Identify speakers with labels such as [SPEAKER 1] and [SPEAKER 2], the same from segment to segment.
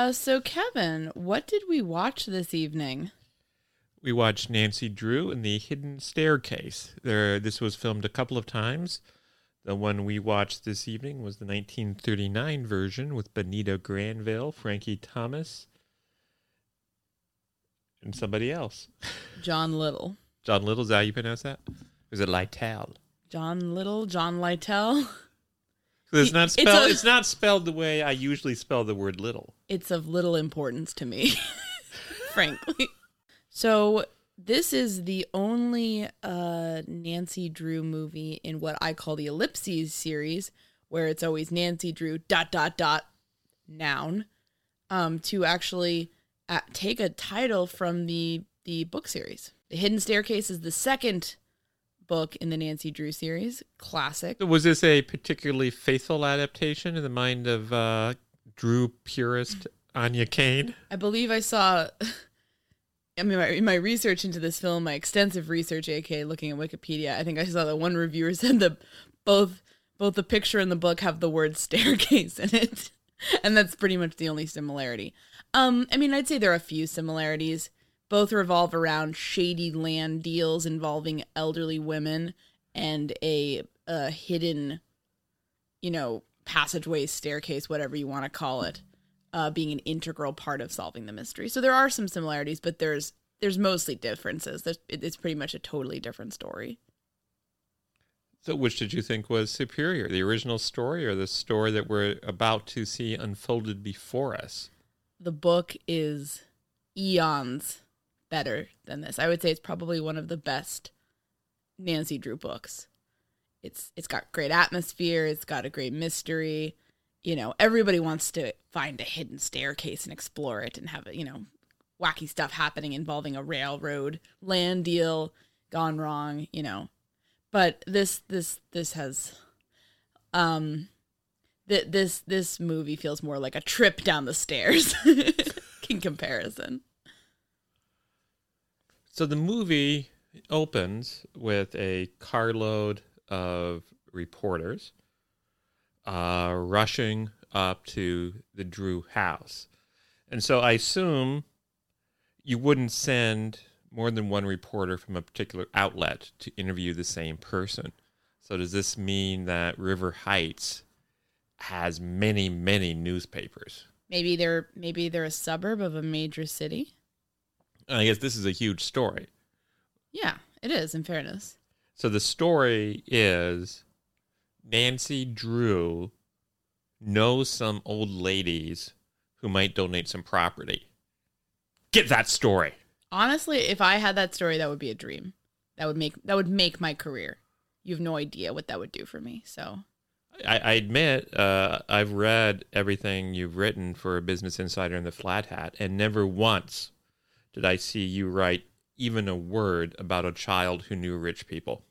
[SPEAKER 1] Uh, so, Kevin, what did we watch this evening?
[SPEAKER 2] We watched Nancy Drew in The Hidden Staircase. There, this was filmed a couple of times. The one we watched this evening was the 1939 version with Bonita Granville, Frankie Thomas, and somebody else.
[SPEAKER 1] John Little.
[SPEAKER 2] John Little, is that how you pronounce that? Is it Lytle?
[SPEAKER 1] John Little, John Lytle.
[SPEAKER 2] It's not spelled. It's, a, it's, not spelled the way I usually spell the word little.
[SPEAKER 1] It's of little importance to me, frankly. So this is the only uh, Nancy Drew movie in what I call the ellipses series, where it's always Nancy Drew dot dot dot noun, um, to actually uh, take a title from the the book series. The Hidden Staircase is the second book in the Nancy Drew series. Classic.
[SPEAKER 2] Was this a particularly faithful adaptation in the mind of uh, Drew purist Anya Kane?
[SPEAKER 1] I believe I saw. I mean, my, in my research into this film, my extensive research, aka looking at Wikipedia, I think I saw that one reviewer said that both both the picture and the book have the word staircase in it, and that's pretty much the only similarity. Um, I mean, I'd say there are a few similarities. Both revolve around shady land deals involving elderly women and a, a hidden, you know, passageway, staircase, whatever you want to call it, uh, being an integral part of solving the mystery. So there are some similarities, but there's there's mostly differences. There's, it's pretty much a totally different story.
[SPEAKER 2] So, which did you think was superior, the original story or the story that we're about to see unfolded before us?
[SPEAKER 1] The book is eons better than this. I would say it's probably one of the best Nancy Drew books. It's it's got great atmosphere, it's got a great mystery. You know, everybody wants to find a hidden staircase and explore it and have you know, wacky stuff happening involving a railroad land deal gone wrong, you know. But this this this has um th- this this movie feels more like a trip down the stairs in comparison.
[SPEAKER 2] So the movie opens with a carload of reporters uh, rushing up to the Drew house. And so I assume you wouldn't send more than one reporter from a particular outlet to interview the same person. So does this mean that River Heights has many, many newspapers?
[SPEAKER 1] Maybe they're maybe they're a suburb of a major city.
[SPEAKER 2] I guess this is a huge story.
[SPEAKER 1] Yeah, it is. In fairness,
[SPEAKER 2] So the story is Nancy Drew knows some old ladies who might donate some property. Get that story.
[SPEAKER 1] honestly, if I had that story, that would be a dream. That would make that would make my career. You have no idea what that would do for me. So
[SPEAKER 2] I, I admit, uh, I've read everything you've written for Business Insider and the Flat Hat, and never once did I see you write even a word about a child who knew rich people.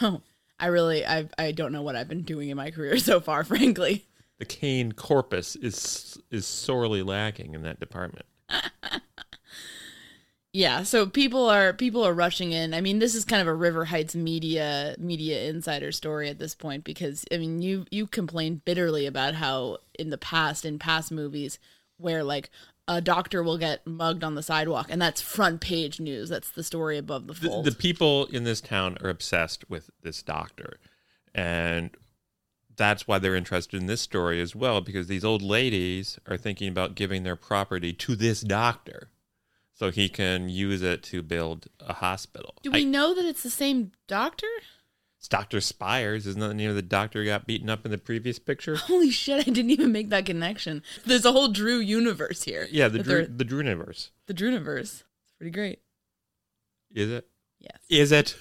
[SPEAKER 1] no, I really I I don't know what I've been doing in my career so far. Frankly,
[SPEAKER 2] The Kane corpus is is sorely lacking in that department.
[SPEAKER 1] yeah. So people are people are rushing in. I mean, this is kind of a River Heights media media insider story at this point because I mean, you you complained bitterly about how in the past in past movies where like a doctor will get mugged on the sidewalk and that's front page news. That's the story above the
[SPEAKER 2] the,
[SPEAKER 1] fold.
[SPEAKER 2] the people in this town are obsessed with this doctor and that's why they're interested in this story as well because these old ladies are thinking about giving their property to this doctor so he can use it to build a hospital
[SPEAKER 1] Do
[SPEAKER 2] I-
[SPEAKER 1] we know that it's the same doctor?
[SPEAKER 2] It's dr spires isn't that the name of the doctor who got beaten up in the previous picture
[SPEAKER 1] Holy shit, I didn't even make that connection. There's a whole Drew universe here.
[SPEAKER 2] yeah the Drew, the Drew universe
[SPEAKER 1] the Drewniverse. It's pretty great.
[SPEAKER 2] is it
[SPEAKER 1] Yes.
[SPEAKER 2] is it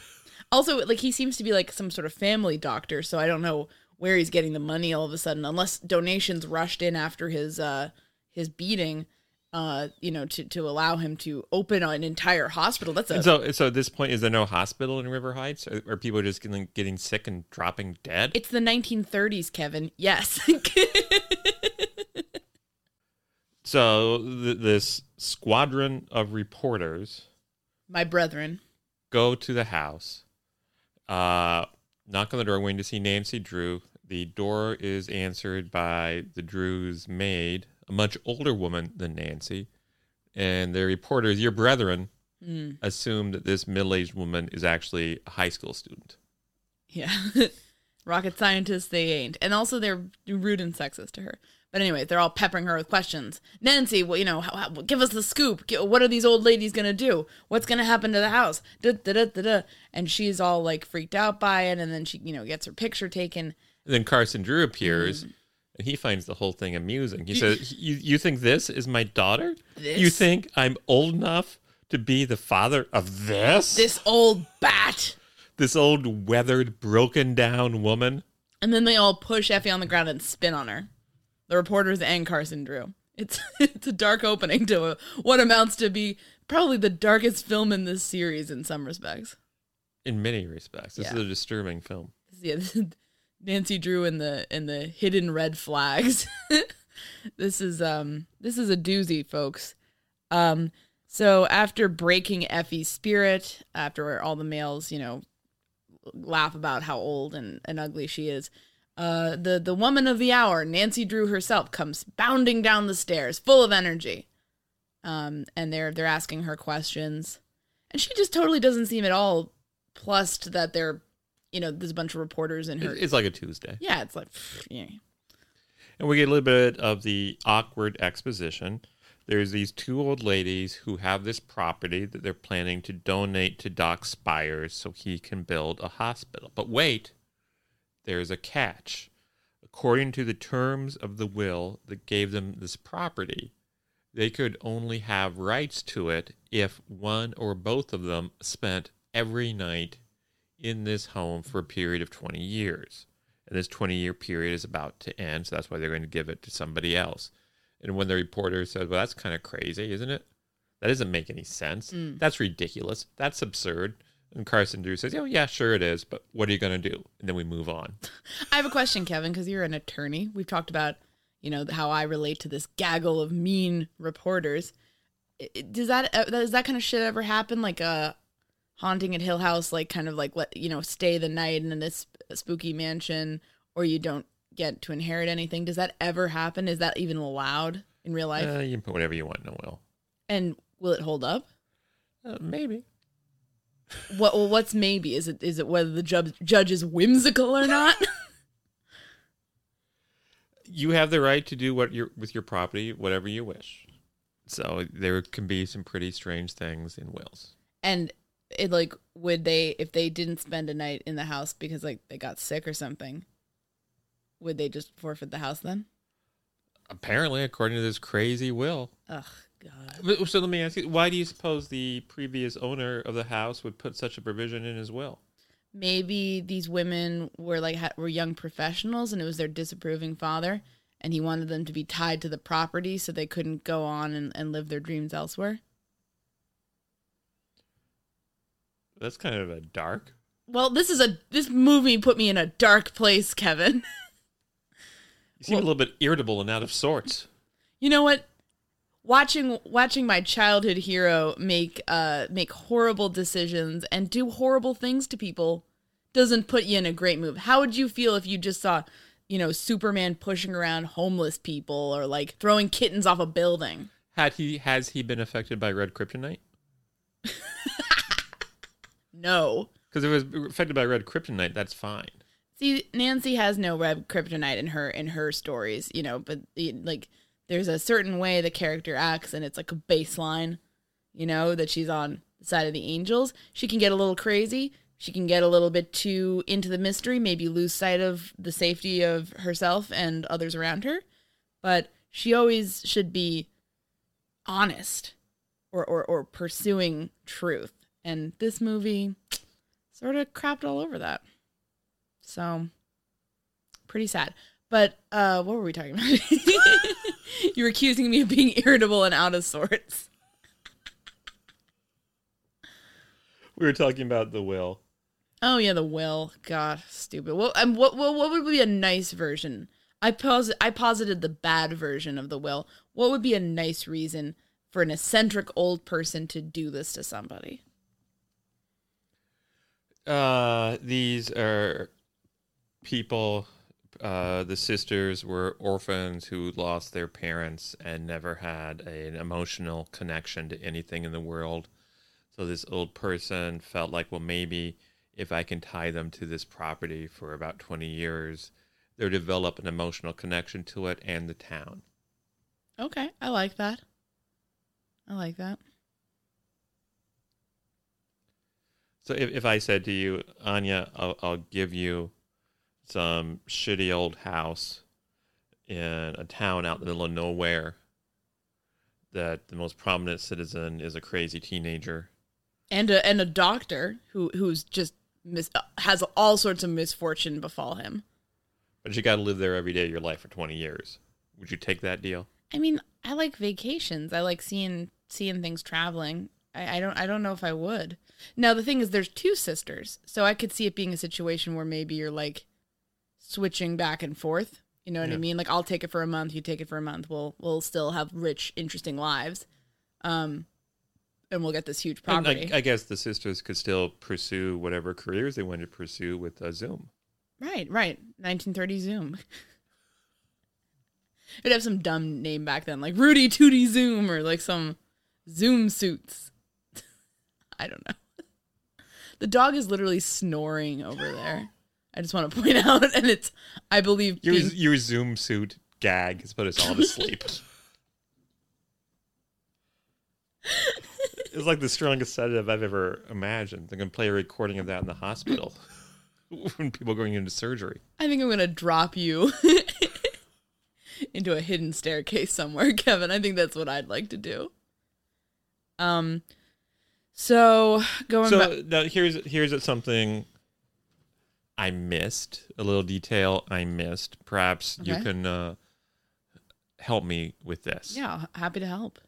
[SPEAKER 1] Also, like he seems to be like some sort of family doctor, so I don't know where he's getting the money all of a sudden, unless donations rushed in after his uh his beating, uh, you know, to to allow him to open an entire hospital. That's a
[SPEAKER 2] and so so at this point is there no hospital in river heights or are people just getting, getting sick and dropping dead
[SPEAKER 1] it's the 1930s, Kevin. Yes.
[SPEAKER 2] So th- this squadron of reporters
[SPEAKER 1] My brethren.
[SPEAKER 2] go to the house, uh, knock on the door, waiting to see Nancy Drew. The door is answered by the Drew's maid, a much older woman than Nancy, and the reporters, your brethren,
[SPEAKER 1] Mm,
[SPEAKER 2] assume that this middle-aged woman is actually a high school student.
[SPEAKER 1] yeah. Rocket scientists they ain't. And also they're rude and sexist to her. But anyway, they're all peppering her with questions. Nancy, well, you know, how, how, give us the scoop. What are these old ladies gonna do? What's gonna happen to the house? Da, da, da. And she's all like freaked out by it. And then she, you know, gets her picture taken.
[SPEAKER 2] And then Carson Drew appears,
[SPEAKER 1] Mm.
[SPEAKER 2] And he finds the whole thing amusing. He says, "You you think this is my daughter? You think I'm old enough to be the father of this?
[SPEAKER 1] This old bat.
[SPEAKER 2] this old weathered, broken down woman?"
[SPEAKER 1] And then they all push Effie on the ground and spin on her. The reporters and Carson Drew. It's it's a dark opening to a, what amounts to be probably the darkest film in this series in some respects.
[SPEAKER 2] In many respects, this
[SPEAKER 1] Yeah.
[SPEAKER 2] is a disturbing film.
[SPEAKER 1] Yeah, Nancy Drew and the and the hidden red flags. this is um this is a doozy, folks. Um so after breaking Effie's spirit, after all the males, you know, laugh about how old and, and ugly she is, uh the the woman of the hour, Nancy Drew herself, comes bounding down the stairs, full of energy. Um and they're they're asking her questions. And she just totally doesn't seem at all plussed that they're you know, there's a bunch of reporters in her.
[SPEAKER 2] It's, like a Tuesday.
[SPEAKER 1] yeah, it's like, yeah.
[SPEAKER 2] And we get a little bit of the awkward exposition. There's these two old ladies who have this property that they're planning to donate to Doc Spires so he can build a hospital. But wait, there's a catch. According to the terms of the will that gave them this property, they could only have rights to it if one or both of them spent every night in this home for a period of 20 years. And this 20 year period is about to end, so that's why they're going to give it to somebody else. And when the reporter says, Well, that's kind of crazy, isn't it? That doesn't make any sense. That's ridiculous. That's absurd. And Carson Drew says, Oh, yeah, sure it is, but what are you going to do? And then we move on.
[SPEAKER 1] I have a question, Kevin, because you're an attorney. We've talked about, you know, how I relate to this gaggle of mean reporters. Does that uh, does that kind of shit ever happen? Like a haunting at Hill House, like kind of like let you know stay the night in this spooky mansion, or you don't get to inherit anything. Does that ever happen? Is that even allowed in real life?
[SPEAKER 2] Uh, you can put whatever you want in a will.
[SPEAKER 1] and will it hold up?
[SPEAKER 2] Uh, maybe.
[SPEAKER 1] What well, what's maybe? Is it is it whether the judge judge is whimsical or not?
[SPEAKER 2] you have the right to do what your with your property whatever you wish. So there can be some pretty strange things in wills.
[SPEAKER 1] and it like would they if they didn't spend a night in the house because like they got sick or something would they just forfeit the house then
[SPEAKER 2] Apparently, according to this crazy will.
[SPEAKER 1] ugh god
[SPEAKER 2] So let me ask you: Why do you suppose the previous owner of the house would put such a provision in his will?
[SPEAKER 1] maybe these women were like ha- were young professionals and it was their disapproving father and he wanted them to be tied to the property so they couldn't go on and, and live their dreams elsewhere
[SPEAKER 2] That's kind of a dark.
[SPEAKER 1] well this is a this movie put me in a dark place kevin
[SPEAKER 2] You seem a little bit irritable and out of sorts.
[SPEAKER 1] You know what? Watching watching my childhood hero make uh make horrible decisions and do horrible things to people doesn't put you in a great mood. How would you feel if you just saw, you know, Superman pushing around homeless people or like throwing kittens off a building?
[SPEAKER 2] Had he has he been affected by red kryptonite?
[SPEAKER 1] No.
[SPEAKER 2] Because if it was affected by red kryptonite, that's fine.
[SPEAKER 1] See, Nancy has no red kryptonite in her in her stories, you know, but like there's a certain way the character acts and it's like a baseline, you know, that she's on the side of the angels. She can get a little crazy. She can get a little bit too into the mystery, maybe lose sight of the safety of herself and others around her. But she always should be honest or or, or pursuing truth. And this movie sort of crapped all over that. So pretty sad. But uh what were we talking about? you were accusing me of being irritable and out of sorts.
[SPEAKER 2] We were talking about the will.
[SPEAKER 1] Oh yeah, the will. God, stupid. Well, um, what what what would be a nice version? I pos I posited the bad version of the will. What would be a nice reason for an eccentric old person to do this to somebody?
[SPEAKER 2] Uh, these are people. Uh, the sisters were orphans who lost their parents and never had an emotional connection to anything in the world. So this old person felt like, well, maybe if I can tie them to this property for about twenty years, they'll develop an emotional connection to it and the town.
[SPEAKER 1] Okay, I like that. I like that.
[SPEAKER 2] So if, if I said to you, Anya, I'll, I'll give you some shitty old house in a town out in the middle of nowhere that the most prominent citizen is a crazy teenager.
[SPEAKER 1] And a and a doctor who who's just mis- has all sorts of misfortune befall him.
[SPEAKER 2] But you got to live there every day of your life for 20 years. Would you take that deal?
[SPEAKER 1] I mean, I like vacations. I like seeing seeing things traveling. I, I don't I don't know if I would. Now the thing is there's two sisters. So I could see it being a situation where maybe you're like switching back and forth. You know what I mean? Like I'll take it for a month, you take it for a month. We'll we'll still have rich, interesting lives. Um and we'll get this huge
[SPEAKER 2] And
[SPEAKER 1] property.
[SPEAKER 2] I, I guess the sisters could still pursue whatever careers they wanted to pursue with uh, Zoom.
[SPEAKER 1] right, right. 1930 Zoom. It'd have some dumb name back then, like Rudy Tooty Zoom or like some Zoom suits. I don't know. The dog is literally snoring over there. I just want to point out, and it's, I believe,
[SPEAKER 2] Your,
[SPEAKER 1] being,
[SPEAKER 2] your Zoom suit gag has put us all to sleep. it's like the strongest sedative I've ever imagined. They're going to play a recording of that in the hospital when people are going into surgery.
[SPEAKER 1] I think I'm gonna drop you into a hidden staircase somewhere, Kevin. I think that's what I'd like to do. Um, so going
[SPEAKER 2] So
[SPEAKER 1] back,
[SPEAKER 2] now here's here's something I missed a little detail I missed. Perhaps you can uh, help me with this.
[SPEAKER 1] yeah, happy to help.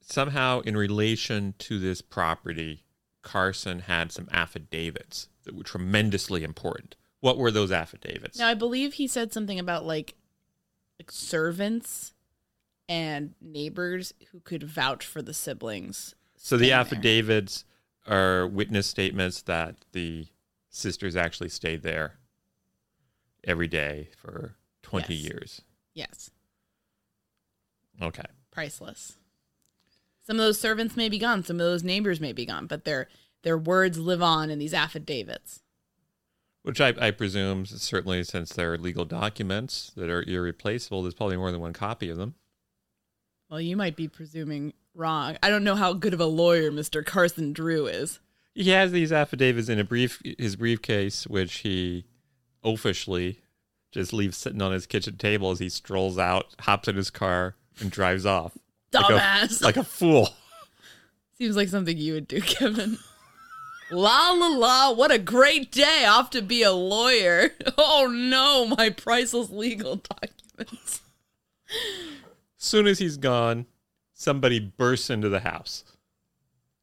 [SPEAKER 2] Somehow, in relation to this property, Carson had some affidavits that were tremendously important. What were those affidavits?
[SPEAKER 1] Now I believe he said something about like like servants and neighbors who could vouch for the siblings.
[SPEAKER 2] so the
[SPEAKER 1] staying there.
[SPEAKER 2] affidavits are witness statements that the sisters actually stayed there every day for 20
[SPEAKER 1] Yes.
[SPEAKER 2] years.
[SPEAKER 1] Yes,
[SPEAKER 2] Okay.
[SPEAKER 1] priceless. Some of those servants may be gone, some of those neighbors may be gone, but their their words live on in these affidavits.
[SPEAKER 2] Which I, I presume, certainly since they're legal documents that are irreplaceable, there's probably more than one copy of them.
[SPEAKER 1] Well, you might be presuming wrong. I don't know how good of a lawyer Mr. Carson Drew is.
[SPEAKER 2] He has these affidavits in a brief his briefcase, which he oafishly just leaves sitting on his kitchen table as he strolls out, hops in his car, and drives off. Like a-
[SPEAKER 1] Dumbass.
[SPEAKER 2] like a fool.
[SPEAKER 1] Seems like something you would do, Kevin. La la la, what a great day off to be a lawyer. Oh no, my priceless legal documents.
[SPEAKER 2] Soon as he's gone, somebody bursts into the house.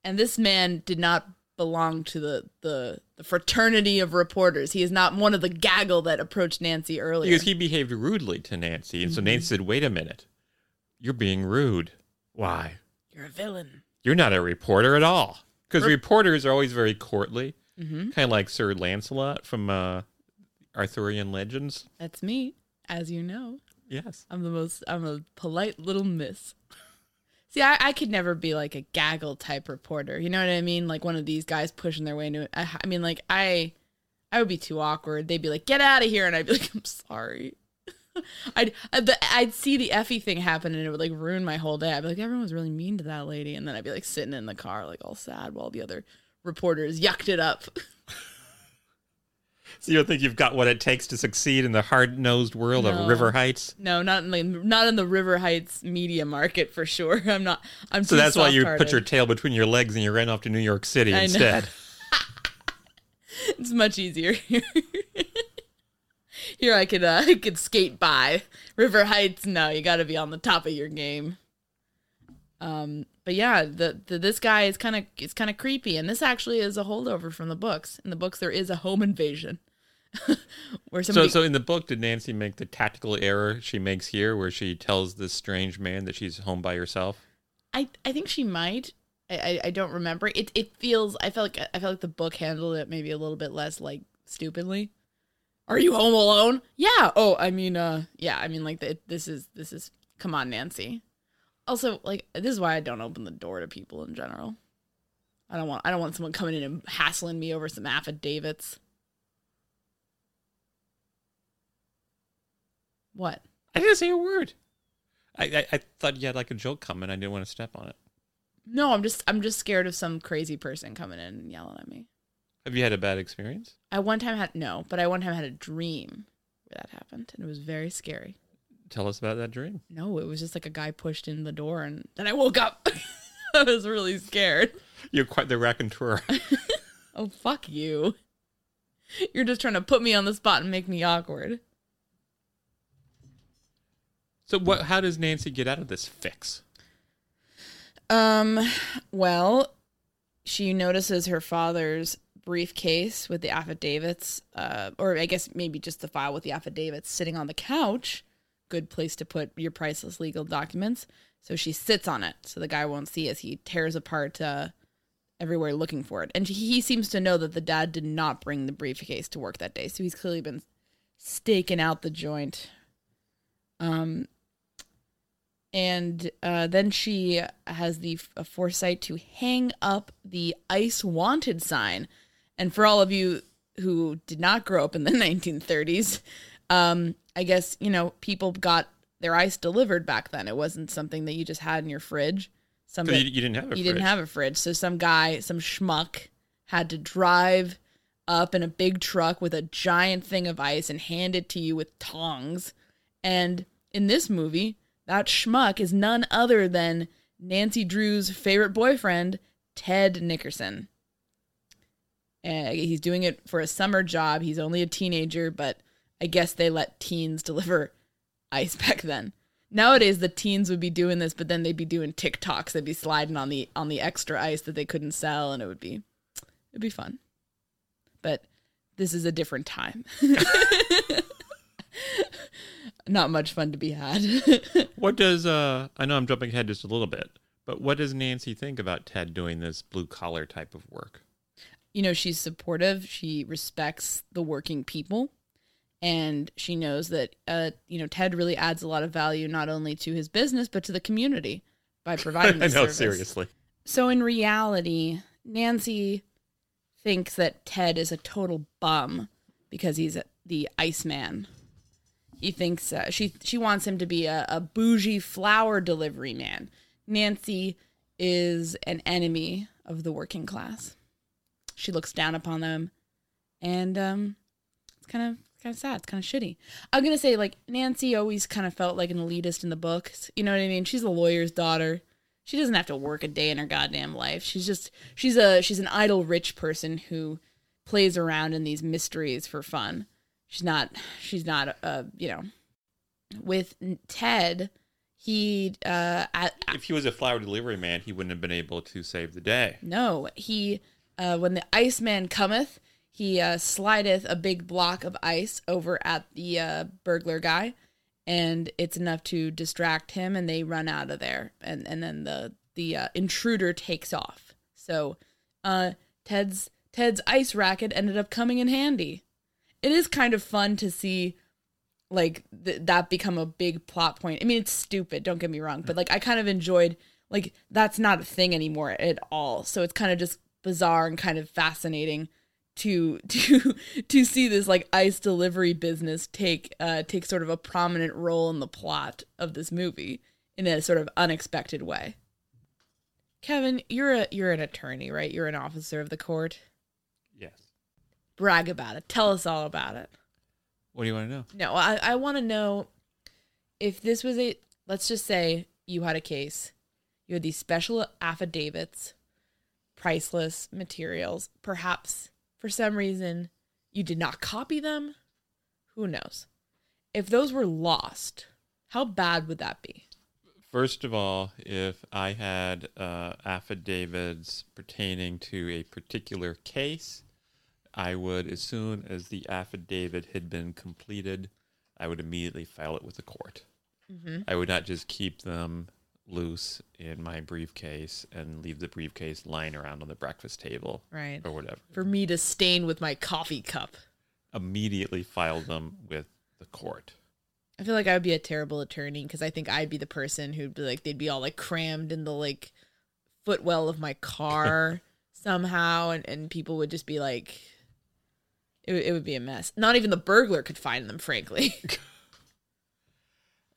[SPEAKER 1] And this man did not belong to the, the, the fraternity of reporters. He is not one of the gaggle that approached Nancy earlier.
[SPEAKER 2] Because he behaved rudely to Nancy. And so Nancy said, Wait a minute. You're being rude. Why?
[SPEAKER 1] You're a villain.
[SPEAKER 2] You're not a reporter at all. Because reporters are always very courtly,
[SPEAKER 1] Mm-hmm.
[SPEAKER 2] kind of like Sir Lancelot from uh, Arthurian legends.
[SPEAKER 1] That's me, as you know.
[SPEAKER 2] Yes.
[SPEAKER 1] I'm the most. I'm a polite little miss. See, I, I could never be like a gaggle type reporter. You know what I mean? Like one of these guys pushing their way into it. I, I mean, like I, I would be too awkward. They'd be like, "Get out of here," and I'd be like, "I'm sorry." I'd I'd, I'd see the effie thing happen, and it would like ruin my whole day. I'd be like, "Everyone was really mean to that lady," and then I'd be like sitting in the car, like all sad, while the other reporters yucked it up.
[SPEAKER 2] So you don't think you've got what it takes to succeed in the hard nosed world
[SPEAKER 1] No.
[SPEAKER 2] of River Heights?
[SPEAKER 1] No, not in the, not in the River Heights media market for sure. I'm not. I'm
[SPEAKER 2] So that's why you put your tail between your legs and you ran off to New York City
[SPEAKER 1] I
[SPEAKER 2] instead.
[SPEAKER 1] It's much easier here. here I could uh, I could skate by. River Heights, no, you got to be on the top of your game. Um, but yeah, the, the this guy is kind of it's kind of creepy, and this actually is a holdover from the books. In the books, there is a home invasion where somebody.
[SPEAKER 2] so so in the book, did Nancy make the tactical error she makes here, where she tells this strange man that she's home by herself?
[SPEAKER 1] I I think she might. I, I, don't remember. It it feels. I felt like I felt like the book handled it maybe a little bit less like stupidly. Are you home alone? Yeah. Oh, I mean, uh, yeah. I mean, like the, this is this is. Come on, Nancy. Also, like this is why I don't open the door to people in general. I don't want I don't want someone coming in and hassling me over some affidavits. What?
[SPEAKER 2] I didn't say a word. I, I, I thought you had like a joke coming. I didn't want to step on it.
[SPEAKER 1] No, I'm just I'm just scared of some crazy person coming in and yelling at me.
[SPEAKER 2] Have you had a bad experience?
[SPEAKER 1] I one time had no, but I one time had a dream where that happened, and it was very scary.
[SPEAKER 2] Tell us about that dream.
[SPEAKER 1] No, it was just like a guy pushed in the door, and then I woke up. I was really scared.
[SPEAKER 2] You're quite the raconteur.
[SPEAKER 1] Oh fuck you! You're just trying to put me on the spot and make me awkward.
[SPEAKER 2] so, what? How does Nancy get out of this fix?
[SPEAKER 1] Um, well, she notices her father's briefcase with the affidavits, uh, or I guess maybe just the file with the affidavits sitting on the couch. Good place to put your priceless legal documents. So she sits on it so the guy won't see as he tears apart uh, everywhere looking for it. And he seems to know that the dad did not bring the briefcase to work that day. So he's clearly been staking out the joint. Um, and uh, then she has the foresight to hang up the ice wanted sign and for all of you who did not grow up in the 1930s um, i guess you know people got their ice delivered back then it wasn't something that you just had in your fridge. somebody
[SPEAKER 2] you, you didn't have a
[SPEAKER 1] you
[SPEAKER 2] fridge.
[SPEAKER 1] didn't have a fridge so some guy some schmuck had to drive up in a big truck with a giant thing of ice and hand it to you with tongs. And in this movie, that schmuck is none other than Nancy Drew's favorite boyfriend, Ted Nickerson. Uh, he's doing it for a summer job. He's only a teenager, but I guess they let teens deliver ice back then. Nowadays, the teens would be doing this, but then they'd be doing TikToks. They'd be sliding on the on the extra ice that they couldn't sell, and it would be it'd be fun. But this is a different time. Not much fun to be had.
[SPEAKER 2] What does uh I know I'm jumping ahead just a little bit, but what does Nancy think about Ted doing this blue collar type of work?
[SPEAKER 1] you know, she's supportive. She respects the working people. And she knows that, uh, you know, Ted really adds a lot of value not only to his business, but to the community by providing
[SPEAKER 2] I know,
[SPEAKER 1] service.
[SPEAKER 2] seriously.
[SPEAKER 1] So in reality, Nancy thinks that Ted is a total bum because he's a, the Iceman. He thinks uh, she she wants him to be a, a bougie flower delivery man. Nancy is an enemy of the working class. She looks down upon them, and um, it's kind of kind of sad. It's kind of shitty. I'm gonna say like Nancy always kind of felt like an elitist in the books. You know what I mean? She's a lawyer's daughter. She doesn't have to work a day in her goddamn life. She's just she's a she's an idle rich person who plays around in these mysteries for fun. She's not she's not uh you know with Ted he uh
[SPEAKER 2] If he was a flower delivery man, he wouldn't have been able to save the day.
[SPEAKER 1] no, he uh when the Iceman cometh, he uh slideth a big block of ice over at the uh burglar guy and it's enough to distract him and they run out of there and and then the the uh, intruder takes off. So uh Ted's Ted's ice racket ended up coming in handy. It is kind of fun to see like th- that become a big plot point. I mean, it's stupid, don't get me wrong, but like I kind of enjoyed like that's not a thing anymore at all. So it's kind of just bizarre and kind of fascinating to to to see this like ice delivery business take uh take sort of a prominent role in the plot of this movie in a sort of unexpected way. Kevin, you're a you're an attorney, right? You're an officer of the court.
[SPEAKER 2] Yes.
[SPEAKER 1] Brag about it. Tell us all about it.
[SPEAKER 2] What do you want to know?
[SPEAKER 1] No, I, I want to know if this was a, let's just say you had a case, you had these special affidavits, priceless materials. Perhaps for some reason you did not copy them. Who knows? If those were lost, how bad would that be?
[SPEAKER 2] First of all, if I had uh, affidavits pertaining to a particular case, I would, as soon as the affidavit had been completed, I would immediately file it with the court. I would not just keep them loose in my briefcase and leave the briefcase lying around on the breakfast table
[SPEAKER 1] Right.
[SPEAKER 2] or whatever.
[SPEAKER 1] For me to stain with my coffee cup.
[SPEAKER 2] Immediately file them with the court.
[SPEAKER 1] I feel like I would be a terrible attorney because I think I'd be the person who'd be like, they'd be all like crammed in the like footwell of my car somehow, and, and people would just be like, it, it would be a mess. Not even the burglar could find them, frankly.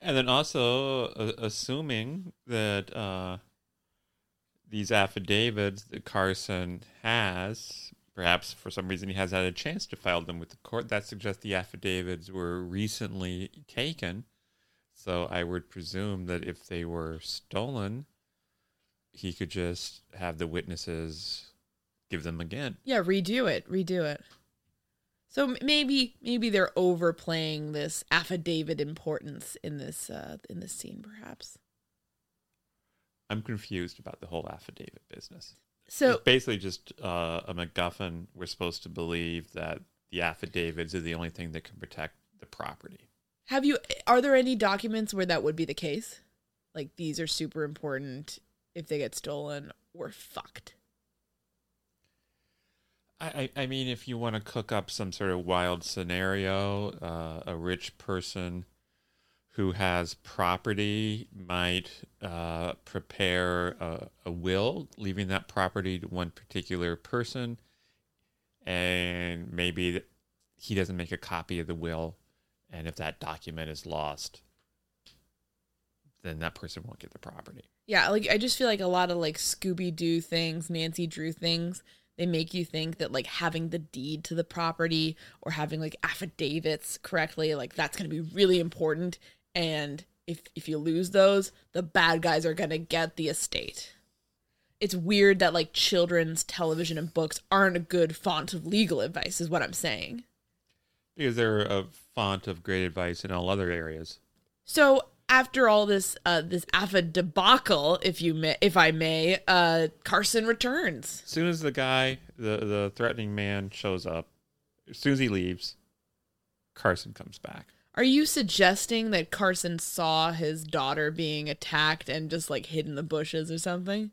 [SPEAKER 2] And then also, uh, assuming that uh, these affidavits that Carson has, perhaps for some reason he has had a chance to file them with the court, that suggests the affidavits were recently taken. So I would presume that if they were stolen, he could just have the witnesses give them again.
[SPEAKER 1] yeah, redo it, redo it. So maybe maybe they're overplaying this affidavit importance in this uh, in this scene, perhaps.
[SPEAKER 2] I'm confused about the whole affidavit business.
[SPEAKER 1] So
[SPEAKER 2] it's basically just uh, a MacGuffin. We're supposed to believe that the affidavits are the only thing that can protect the property.
[SPEAKER 1] Have you are there any documents where that would be the case? Like these are super important if they get stolen, we're fucked.
[SPEAKER 2] I, I mean, if you want to cook up some sort of wild scenario, uh, a rich person who has property might uh, prepare a, a will, leaving that property to one particular person, and maybe he doesn't make a copy of the will, and if that document is lost, then that person won't get the property.
[SPEAKER 1] Yeah, like I just feel like a lot of like Scooby Doo things, Nancy Drew things, they make you think that like having the deed to the property or having like affidavits correctly, like that's going to be really important. And if if you lose those, the bad guys are going to get the estate. It's weird that like children's television and books aren't a good font of legal advice, is what I'm saying.
[SPEAKER 2] Because they're a font of great advice in all other areas.
[SPEAKER 1] So after all this uh this Affa debacle, if you may if I may, uh Carson returns.
[SPEAKER 2] As soon as the guy, the the threatening man shows up, as soon as he leaves, Carson comes back.
[SPEAKER 1] Are you suggesting that Carson saw his daughter being attacked and just like hid in the bushes or something?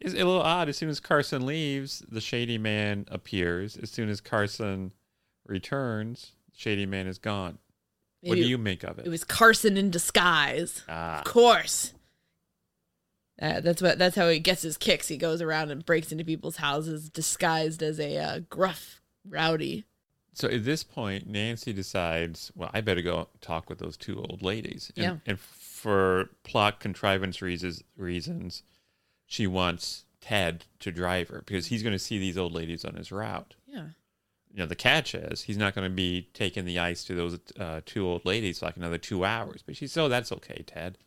[SPEAKER 2] It's a little odd. As soon as Carson leaves, the shady man appears. As soon as Carson returns, shady man is gone. What do you make of it?
[SPEAKER 1] It was Carson in disguise.
[SPEAKER 2] ah,
[SPEAKER 1] Of course. Uh, that's what. That's how he gets his kicks. He goes around and breaks into people's houses disguised as a uh, gruff rowdy.
[SPEAKER 2] so at this point, Nancy decides, well, I better go talk with those two old ladies. And,
[SPEAKER 1] Yeah.
[SPEAKER 2] and for plot contrivance reasons, reasons, she wants Ted to drive her because he's going to see these old ladies on his route.
[SPEAKER 1] Yeah.
[SPEAKER 2] You know the catch is he's not going to be taking the ice to those uh, two old ladies for like another two hours but she said oh that's okay ted.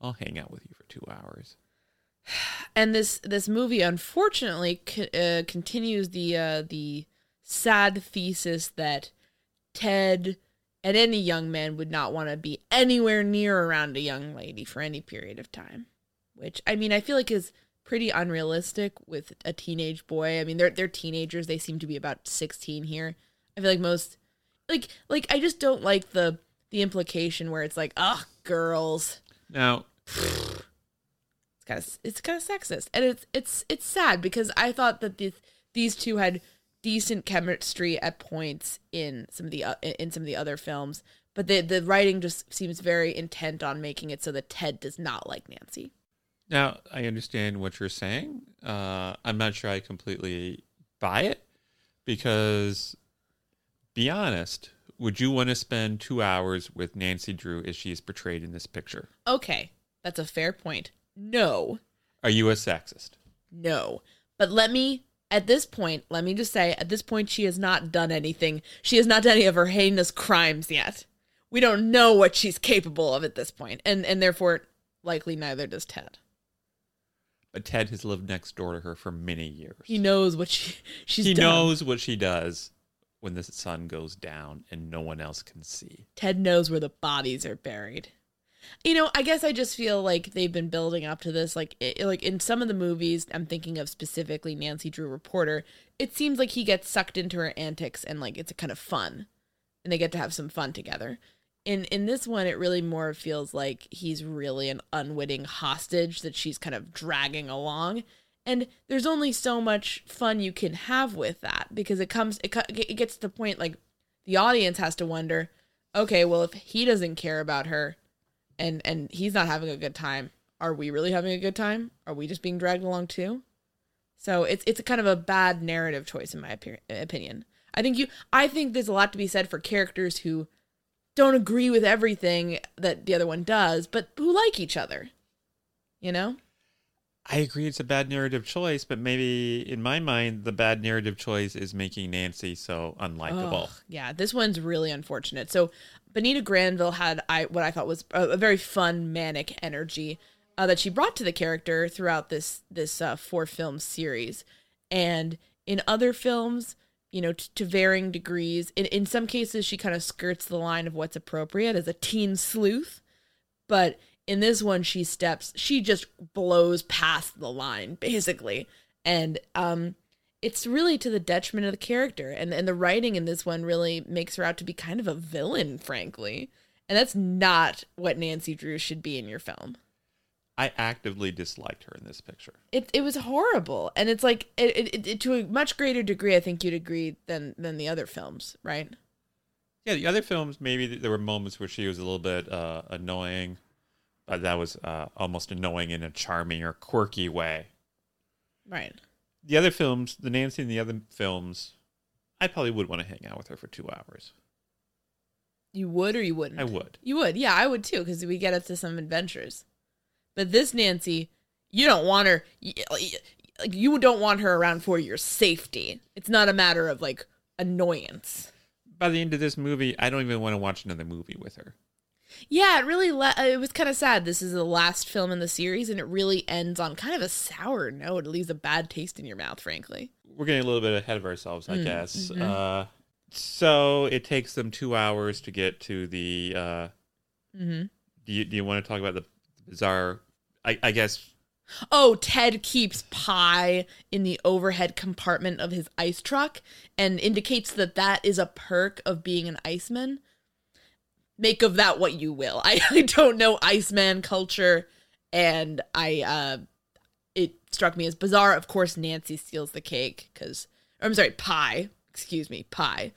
[SPEAKER 2] I'll hang out with you for two hours.
[SPEAKER 1] And this this movie unfortunately co- uh, continues the uh, the sad thesis that Ted and any young man would not want to be anywhere near around a young lady for any period of time, which I mean I feel like is pretty unrealistic with a teenage boy. I mean they're they're teenagers. They seem to be about 16 here. I feel like most like like I just don't like the the implication where it's like, "Ugh, girls."
[SPEAKER 2] now
[SPEAKER 1] it's kind of it's kind of sexist and it's it's it's sad because i thought that these these two had decent chemistry at points in some of the uh, in some of the other films but the the writing just seems very intent on making it so that ted does not like nancy
[SPEAKER 2] now i understand what you're saying. Uh, i'm not sure i completely buy it because be honest would you want to spend two hours with nancy drew as she is portrayed in this picture?
[SPEAKER 1] Okay that's a fair point. No.
[SPEAKER 2] Are you a sexist?
[SPEAKER 1] No. But let me at this point let me just say at this point she has not done anything. She has not done any of her heinous crimes yet. We don't know what she's capable of at this point and and therefore likely neither does ted
[SPEAKER 2] but ted has lived next door to her for many years
[SPEAKER 1] he knows what she she's
[SPEAKER 2] he
[SPEAKER 1] done.
[SPEAKER 2] knows what she does when the sun goes down and no one else can see.
[SPEAKER 1] ted knows where the bodies are buried you know i guess i just feel like they've been building up to this like it, like in some of the movies i'm thinking of specifically nancy drew reporter it seems like he gets sucked into her antics and like it's kind of fun and they get to have some fun together in in this one it really more feels like he's really an unwitting hostage that she's kind of dragging along. And there's only so much fun you can have with that because it comes it, it gets to the point like the audience has to wonder okay well if he doesn't care about her and and he's not having a good time are we really having a good time? Are we just being dragged along too? So it's it's a kind of a bad narrative choice in my opinion. I think you i think there's a lot to be said for characters who don't agree with everything that the other one does but who like each other you know
[SPEAKER 2] I agree it's a bad narrative choice, but maybe in my mind, the bad narrative choice is making Nancy so unlikable.
[SPEAKER 1] Yeah, this one's really unfortunate. So, Bonita Granville had I what I thought was a, a very fun manic energy uh, that she brought to the character throughout this this uh, four film series, and in other films, you know, t- to varying degrees. In in some cases, she kind of skirts the line of what's appropriate as a teen sleuth, but in this one, she steps, she just blows past the line basically, and um it's really to the detriment of the character and and the writing in this one really makes her out to be kind of a villain frankly. And that's not what Nancy Drew should be in your film
[SPEAKER 2] I actively disliked her in this picture.
[SPEAKER 1] it it was horrible and it's like it, it, it to a much greater degree I think you'd agree than than the other films right
[SPEAKER 2] Yeah, the other films, maybe there were moments where she was a little bit uh, annoying, but that was uh, almost annoying in a charming or quirky way.
[SPEAKER 1] right
[SPEAKER 2] The other films, the Nancy and the other films, I probably would want to hang out with her for two hours.
[SPEAKER 1] you would or you wouldn't
[SPEAKER 2] I would.
[SPEAKER 1] you would yeah I would too because we get up to some adventures but this Nancy you don't want her y- y- like you don't want her around for your safety. It's not a matter of like annoyance.
[SPEAKER 2] By the end of this movie, I don't even want to watch another movie with her.
[SPEAKER 1] Yeah, it really le- it was kind of sad. This is the last film in the series and it really ends on kind of a sour note. It leaves a bad taste in your mouth, frankly.
[SPEAKER 2] We're getting a little bit ahead of ourselves,
[SPEAKER 1] Mm,
[SPEAKER 2] I guess.
[SPEAKER 1] mm-hmm.
[SPEAKER 2] Uh, so it takes them two hours to get to the. Uh,
[SPEAKER 1] Mhm.
[SPEAKER 2] Do you do you want to talk about the bizarre? I, I guess
[SPEAKER 1] Oh, Ted keeps pie in the overhead compartment of his ice truck and indicates that that is a perk of being an iceman. Make of that what you will. I, I don't know Iceman culture, and I uh, it struck me as bizarre. Of course, Nancy steals the cake because I'm sorry, pie. Excuse me, pie.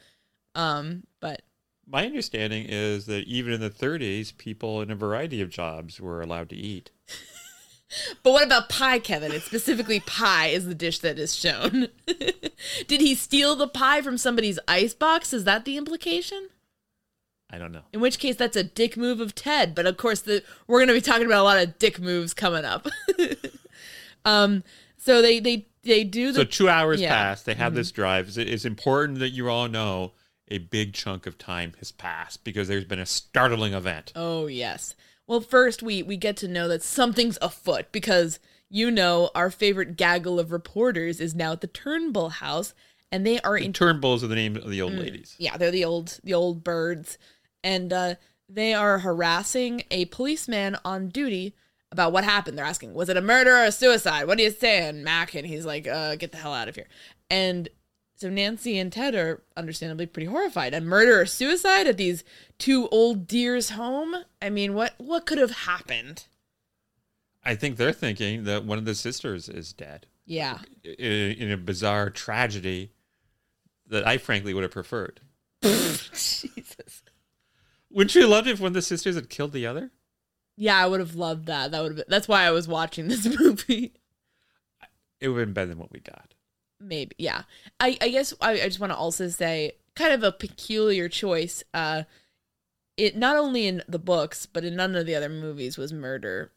[SPEAKER 1] Um, but
[SPEAKER 2] my understanding is that even in the 30s, people in a variety of jobs were allowed to eat.
[SPEAKER 1] But what about pie, Kevin? It's specifically pie is the dish that is shown. Did he steal the pie from somebody's icebox? Is that the implication?
[SPEAKER 2] I don't know.
[SPEAKER 1] In which case, that's a dick move of Ted. But of course, the we're going to be talking about a lot of dick moves coming up. um, so they they they do the
[SPEAKER 2] So two hours
[SPEAKER 1] yeah. Mm-hmm.
[SPEAKER 2] pass. They have this drive. It's, it's important that you all know a big chunk of time has passed because there's been a startling event.
[SPEAKER 1] Oh yes. Well, first we we get to know that something's afoot because you know our favorite gaggle of reporters is now at the Turnbull house, and they are in
[SPEAKER 2] Turnbulls are the name of the
[SPEAKER 1] Mm.
[SPEAKER 2] old ladies.
[SPEAKER 1] yeah they're the old the old birds and uh they are harassing a policeman on duty about what happened they're asking was it a murder or a suicide what are you saying mac and he's like uh get the hell out of here and so nancy and ted are understandably pretty horrified. A murder or suicide at these two old deers home? I mean what what could have happened?
[SPEAKER 2] I think they're thinking that one of the sisters is dead.
[SPEAKER 1] Yeah.
[SPEAKER 2] In, in a bizarre tragedy that I frankly would have preferred.
[SPEAKER 1] jesus.
[SPEAKER 2] Wouldn't you have loved it if one of the sisters had killed the other?
[SPEAKER 1] yeah i would have loved that. That would have been that's why i was watching this movie.
[SPEAKER 2] It would have been better than what we got.
[SPEAKER 1] Maybe yeah. I i guess i, I just want to also say kind of a peculiar choice uh it not only in the books but in none of the other movies was murder.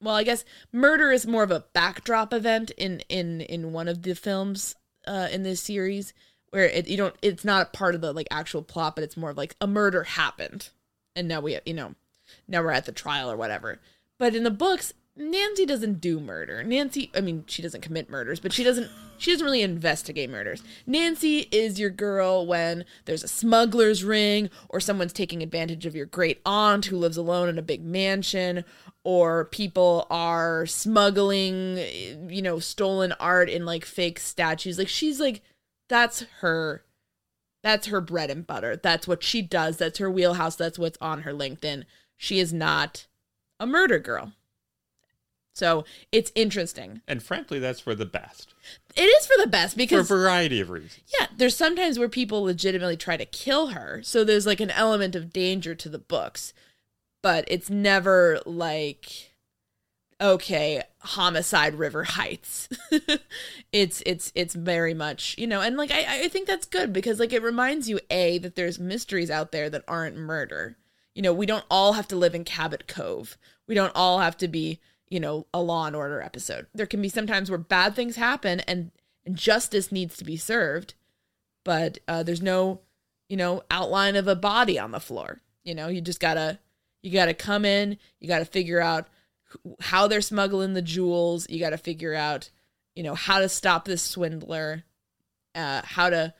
[SPEAKER 1] Well i guess murder is more of a backdrop event in in in one of the films uh in this series where it you don't it's not a part of the like actual plot but it's more of like a murder happened. And now we you know now we're at the trial or whatever. But in the books nancy doesn't do murder. Nancy i mean she doesn't commit murders but she doesn't she doesn't really investigate murders. Nancy is your girl when there's a smuggler's ring or someone's taking advantage of your great aunt who lives alone in a big mansion or people are smuggling you know stolen art in like fake statues. Like she's like that's her that's her bread and butter. That's what she does. That's her wheelhouse. That's what's on her linkedin. She is not a murder girl so it's interesting.
[SPEAKER 2] And frankly, that's for the best.
[SPEAKER 1] it is for the best because
[SPEAKER 2] For a variety of reasons.
[SPEAKER 1] yeah there's sometimes where people legitimately try to kill her. So there's like an element of danger to the books but it's never like okay homicide river heights. It's it's it's very much you know and like I, I think that's good because like it reminds you a that there's mysteries out there that aren't murder. You know we don't all have to live in cabot cove. We don't all have to be you know a law and order episode. There can be sometimes where bad things happen and, and justice needs to be served but uh, there's no you know outline of a body on the floor. You know you just gotta you gotta come in you gotta figure out how they're smuggling the jewels you gotta figure out you know how to stop this swindler uh how to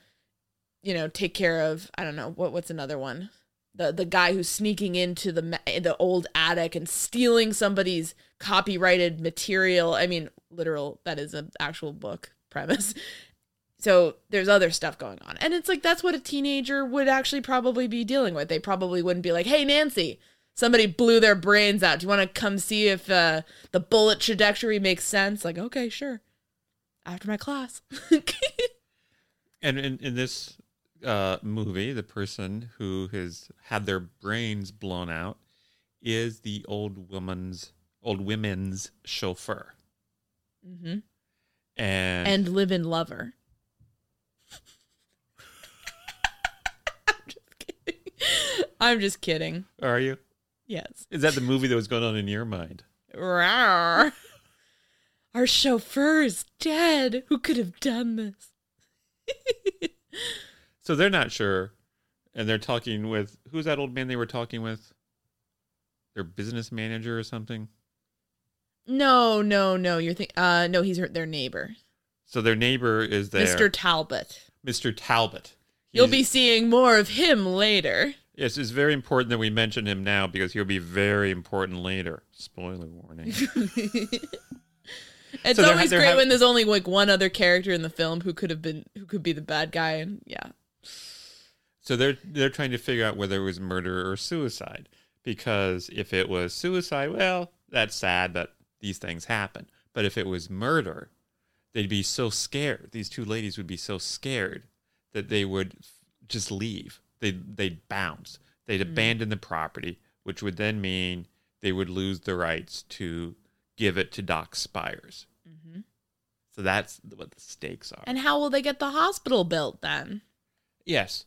[SPEAKER 1] you know take care of i don't know what what's another one the the guy who's sneaking into the the old attic and stealing somebody's copyrighted material i mean literal that is an actual book premise so there's other stuff going on. And it's like that's what a teenager would actually probably be dealing with. They probably wouldn't be like, "Hey Nancy, somebody blew their brains out. Do you want to come see if uh, the bullet trajectory makes sense?" Like, "Okay, sure." After my class.
[SPEAKER 2] And in, in this uh, movie, the person who has had their brains blown out is the old woman's old women's chauffeur.
[SPEAKER 1] hmm
[SPEAKER 2] And,
[SPEAKER 1] And live in lover. I'm just kidding. I'm just kidding.
[SPEAKER 2] are you?
[SPEAKER 1] Yes.
[SPEAKER 2] Is that the movie that was going on in your mind?
[SPEAKER 1] Rawr. our chauffeur is dead. Who could have done this?
[SPEAKER 2] So they're not sure, and they're talking with who's that old man they were talking with? Their business manager or something.
[SPEAKER 1] No, no, no. You're think. Uh, no, he's their neighbor,
[SPEAKER 2] So their neighbor is there,
[SPEAKER 1] Mr. Talbot.
[SPEAKER 2] Mr. Talbot.
[SPEAKER 1] You'll be seeing more of him later.
[SPEAKER 2] Yes, it's very important that we mention him now because he'll be very important later. Spoiler warning.
[SPEAKER 1] It's
[SPEAKER 2] So
[SPEAKER 1] always
[SPEAKER 2] they're
[SPEAKER 1] great
[SPEAKER 2] hav-
[SPEAKER 1] when there's only like one other character in the film who could have been who could be the bad guy, and yeah,
[SPEAKER 2] so they're they're trying to figure out whether it was murder or suicide. Because if it was suicide, well, that's sad that these things happen. But if it was murder, they'd be so scared. These two ladies would be so scared that they would just leave. They'd they'd bounce. They'd hmm. abandon the property, which would then mean they would lose the rights to give it to Doc Spires. Mm-hmm. So that's what the stakes are.
[SPEAKER 1] and how will they get the hospital built then?
[SPEAKER 2] yes,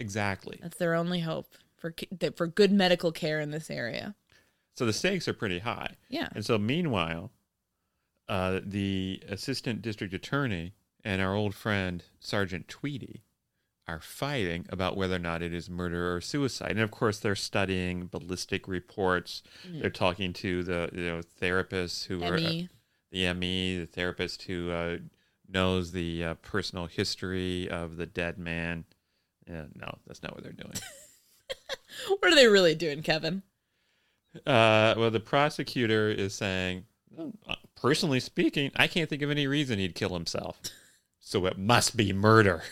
[SPEAKER 2] exactly.
[SPEAKER 1] That's their only hope for for good medical care in this area.
[SPEAKER 2] So the stakes are pretty high.
[SPEAKER 1] Yeah.
[SPEAKER 2] And so meanwhile, uh, the assistant district attorney and our old friend Sergeant Tweedy are fighting about whether or not it is murder or suicide. And of course, they're studying ballistic reports. They're talking to the you know therapists who are
[SPEAKER 1] Emmy.
[SPEAKER 2] the ME, the therapist who uh, knows the uh, personal history of the dead man. Yeah, no, that's not what they're doing.
[SPEAKER 1] What are they really doing, Kevin?
[SPEAKER 2] Uh, well, the prosecutor is saying, uh, personally speaking, I can't think of any reason he'd kill himself. So it must be murder.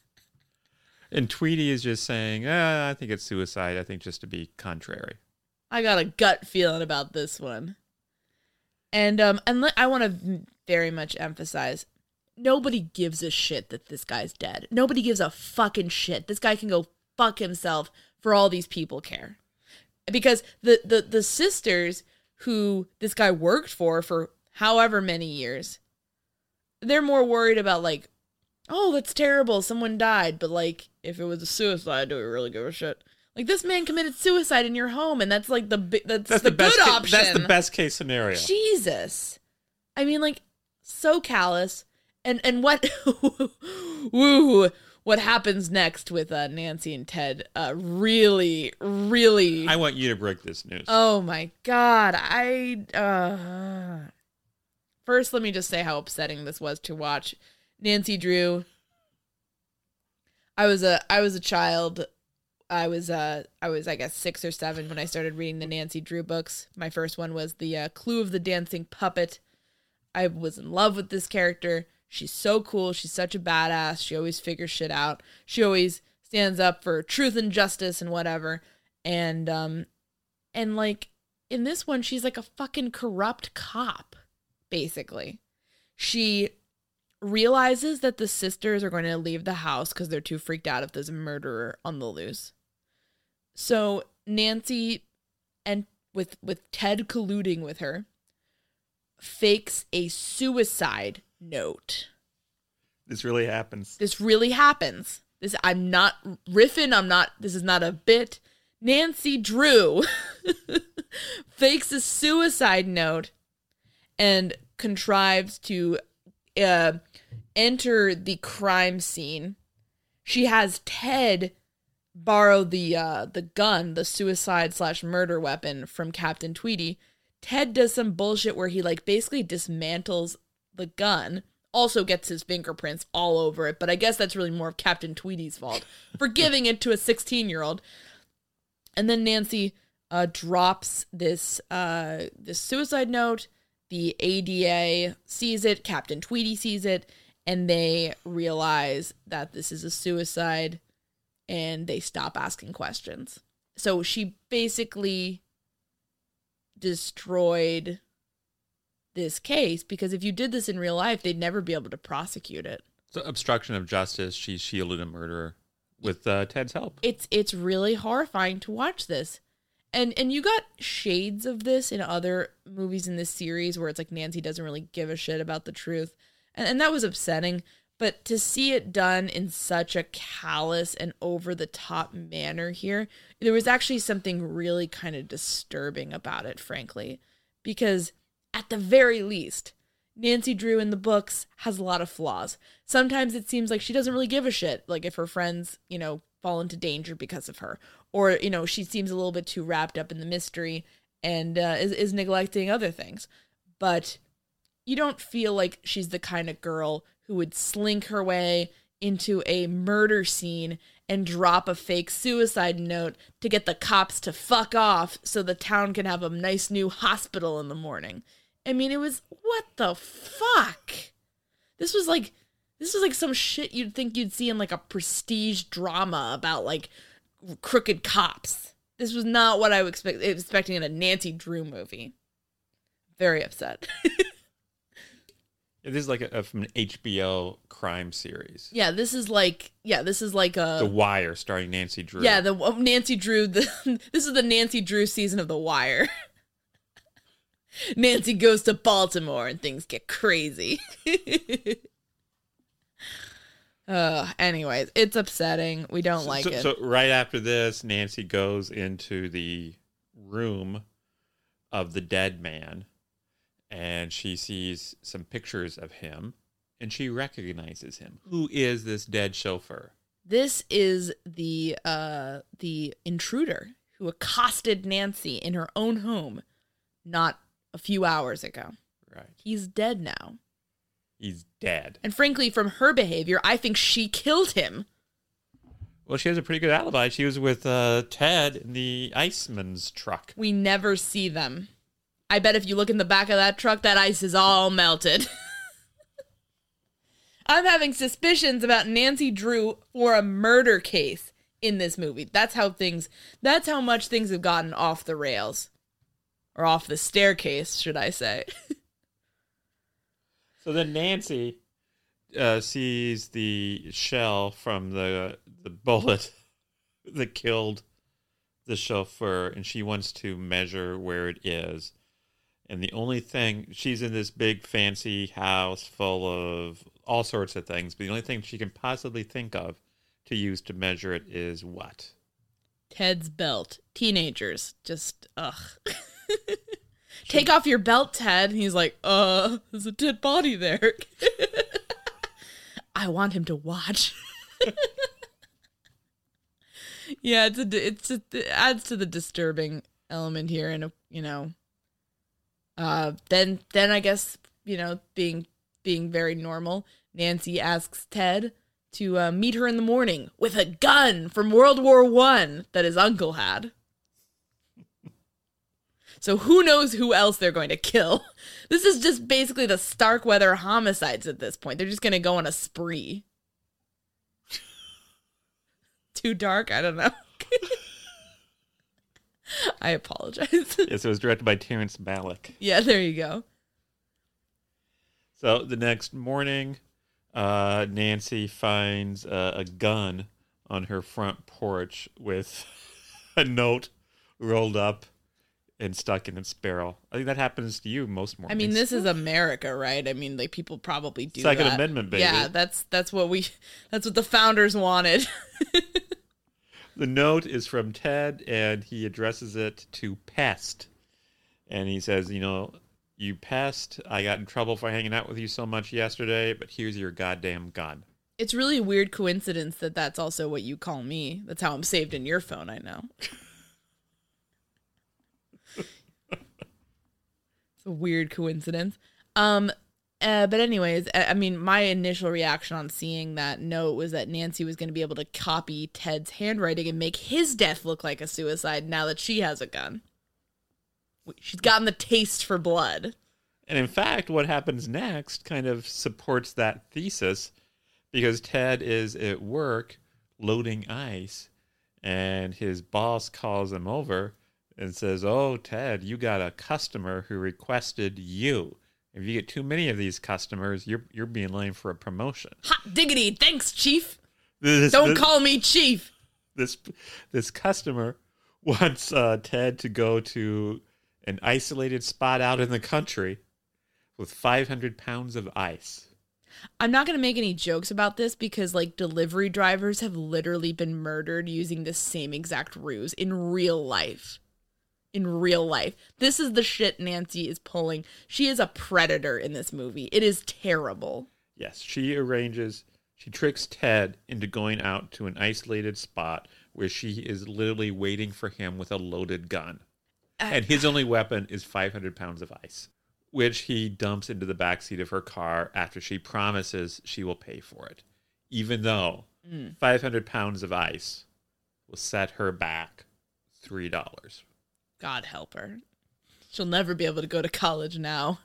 [SPEAKER 2] and Tweedy is just saying, ah, I think it's suicide. I think just to be contrary.
[SPEAKER 1] I got a gut feeling about this one. And um and I want to very much emphasize nobody gives a shit that this guy's dead. Nobody gives a fucking shit. This guy can go fuck himself for all these people care. Because the the the sisters who this guy worked for for however many years they're more worried about like oh that's terrible someone died but like if it was a suicide do we really give a shit like this man committed suicide in your home and that's like the that's,
[SPEAKER 2] That's
[SPEAKER 1] the,
[SPEAKER 2] the, best.
[SPEAKER 1] good
[SPEAKER 2] ca-
[SPEAKER 1] option
[SPEAKER 2] That's the best case scenario.
[SPEAKER 1] jesus i mean like so callous and and what woo what happens next with uh, nancy and ted uh really really
[SPEAKER 2] I want you to break this news.
[SPEAKER 1] Oh my god, I uh First, let me just say how upsetting this was to watch. Nancy Drew I was a I was a child. I was uh I was I guess 6 or 7 when I started reading the Nancy Drew books. My first one was The uh, Clue of the Dancing Puppet. I was in love with this character. She's so cool. She's such a badass. She always figures shit out. She always stands up for truth and justice and whatever. And um and like in this one she's like a fucking corrupt cop basically. She realizes that the sisters are going to leave the house cuz they're too freaked out if there's a murderer on the loose. So Nancy and with with Ted colluding with her fakes a suicide note.
[SPEAKER 2] this really happens.
[SPEAKER 1] This really happens. This I'm not riffing, I'm not this is not a bit. Nancy Drew fakes a suicide note and contrives to uh, enter the crime scene. She has Ted borrow the uh, the gun, the suicide slash murder weapon from Captain Tweedy. Ted does some bullshit where he like basically dismantles the gun, also gets his fingerprints all over it, but I guess that's really more of Captain Tweedy's fault for giving it to a 16 year old. And then Nancy uh, drops this uh, this suicide note. The ADA sees it. Captain Tweedy sees it, and they realize that this is a suicide, and they stop asking questions. So she basically destroyed this case because if you did this in real life, they'd never be able to prosecute it.
[SPEAKER 2] So obstruction of justice. She shielded a murderer with uh, Ted's help.
[SPEAKER 1] it's it's really horrifying to watch this and and you got shades of this in other movies in this series where it's like nancy doesn't really give a shit about the truth and, and that was upsetting but to see it done in such a callous and over the top manner here there was actually something really kind of disturbing about it frankly because at the very least, Nancy Drew in the books has a lot of flaws. Sometimes it seems like she doesn't really give a shit, like if her friends, you know, fall into danger because of her, or you know, she seems a little bit too wrapped up in the mystery and uh, is is neglecting other things. But you don't feel like she's the kind of girl who would slink her way into a murder scene and drop a fake suicide note to get the cops to fuck off so the town can have a nice new hospital in the morning. I mean, it was what the fuck? This was like this was like some shit you'd think you'd see in like a prestige drama about like crooked cops. This was not what I was expect- expecting in a Nancy Drew movie. Very upset.
[SPEAKER 2] This is like a, from an HBO crime series.
[SPEAKER 1] yeah, this is like yeah, this is like a
[SPEAKER 2] The Wire, starring Nancy Drew.
[SPEAKER 1] yeah the Nancy Drew. The, this is the Nancy Drew season of The Wire. Nancy goes to Baltimore and things get crazy. uh, anyways, it's upsetting. We don't like
[SPEAKER 2] so,
[SPEAKER 1] it.
[SPEAKER 2] So right after this, Nancy goes into the room of the dead man, and she sees some pictures of him, and she recognizes him. Who is this dead chauffeur?
[SPEAKER 1] This is the uh the intruder who accosted Nancy in her own home not a few hours ago.
[SPEAKER 2] Right.
[SPEAKER 1] He's dead now.
[SPEAKER 2] He's dead.
[SPEAKER 1] And frankly, from her behavior, I think she killed him.
[SPEAKER 2] Well, she has a pretty good alibi. She was with uh, Ted in the Iceman's truck.
[SPEAKER 1] We never see them. I bet if you look in the back of that truck, that ice is all melted. I'm having suspicions about Nancy Drew for a murder case in this movie. That's how things that's how much things have gotten off the rails. Or off the staircase, should I say.
[SPEAKER 2] So then Nancy uh, sees the shell from the the bullet that killed the chauffeur, and she wants to measure where it is. And the only thing she's in this big fancy house full of all sorts of things, but the only thing she can possibly think of to use to measure it is what?
[SPEAKER 1] Ted's belt. Teenagers. Just ugh. Take off your belt, Ted. And he's like, uh, there's a dead body there. I want him to watch. yeah, it's a, it's a, it adds to the disturbing element here, and you know, uh, then then I guess you know being being very normal, Nancy asks Ted to uh, meet her in the morning with a gun from World War One that his uncle had. So who knows who else they're going to kill? This is just basically the Starkweather homicides at this point. They're just going to go on a spree. Too dark? I don't know. I apologize.
[SPEAKER 2] yes, it was directed by Terrence Malick.
[SPEAKER 1] yeah, there you go.
[SPEAKER 2] So the next morning, uh, Nancy finds uh, a gun on her front porch with a note rolled up and stuck in its barrel. I think that happens to you most mornings.
[SPEAKER 1] I mean, this is America, right? I mean, like people probably do
[SPEAKER 2] Second
[SPEAKER 1] that.
[SPEAKER 2] Amendment, baby.
[SPEAKER 1] Yeah, that's that's what we that's what the founders wanted.
[SPEAKER 2] the note is from Ted, and he addresses it to Pest, and he says, "You know, you pest. I got in trouble for hanging out with you so much yesterday, but here's your goddamn gun."
[SPEAKER 1] it's really a weird coincidence that that's also what you call me. That's how I'm saved in your phone. I know. it's a weird coincidence. Um, uh, but anyways, I, I mean, my initial reaction on seeing that note was that Nancy was going to be able to copy Ted's handwriting and make his death look like a suicide. Now that she has a gun, she's gotten the taste for blood.
[SPEAKER 2] And in fact, what happens next kind of supports that thesis because Ted is at work loading ice and his boss calls him over and says, Oh, Ted, you got a customer who requested you. If you get too many of these customers, you're you're being lame for a promotion.
[SPEAKER 1] Hot diggity! Thanks, Chief.
[SPEAKER 2] This,
[SPEAKER 1] Don't
[SPEAKER 2] this,
[SPEAKER 1] call me Chief.
[SPEAKER 2] this this customer wants uh, Ted to go to an isolated spot out in the country with 500 pounds of ice.
[SPEAKER 1] I'm not going to make any jokes about this because like delivery drivers have literally been murdered using the same exact ruse in real life. In real life. This is the shit Nancy is pulling. She is a predator in this movie. It is terrible.
[SPEAKER 2] Yes, she arranges, she tricks Ted into going out to an isolated spot where she is literally waiting for him with a loaded gun. Uh, and his only weapon is 500 pounds of ice, which he dumps into the backseat of her car after she promises she will pay for it, even though mm. 500 pounds of ice will set her back $3.
[SPEAKER 1] God help her. She'll never be able to go to college now.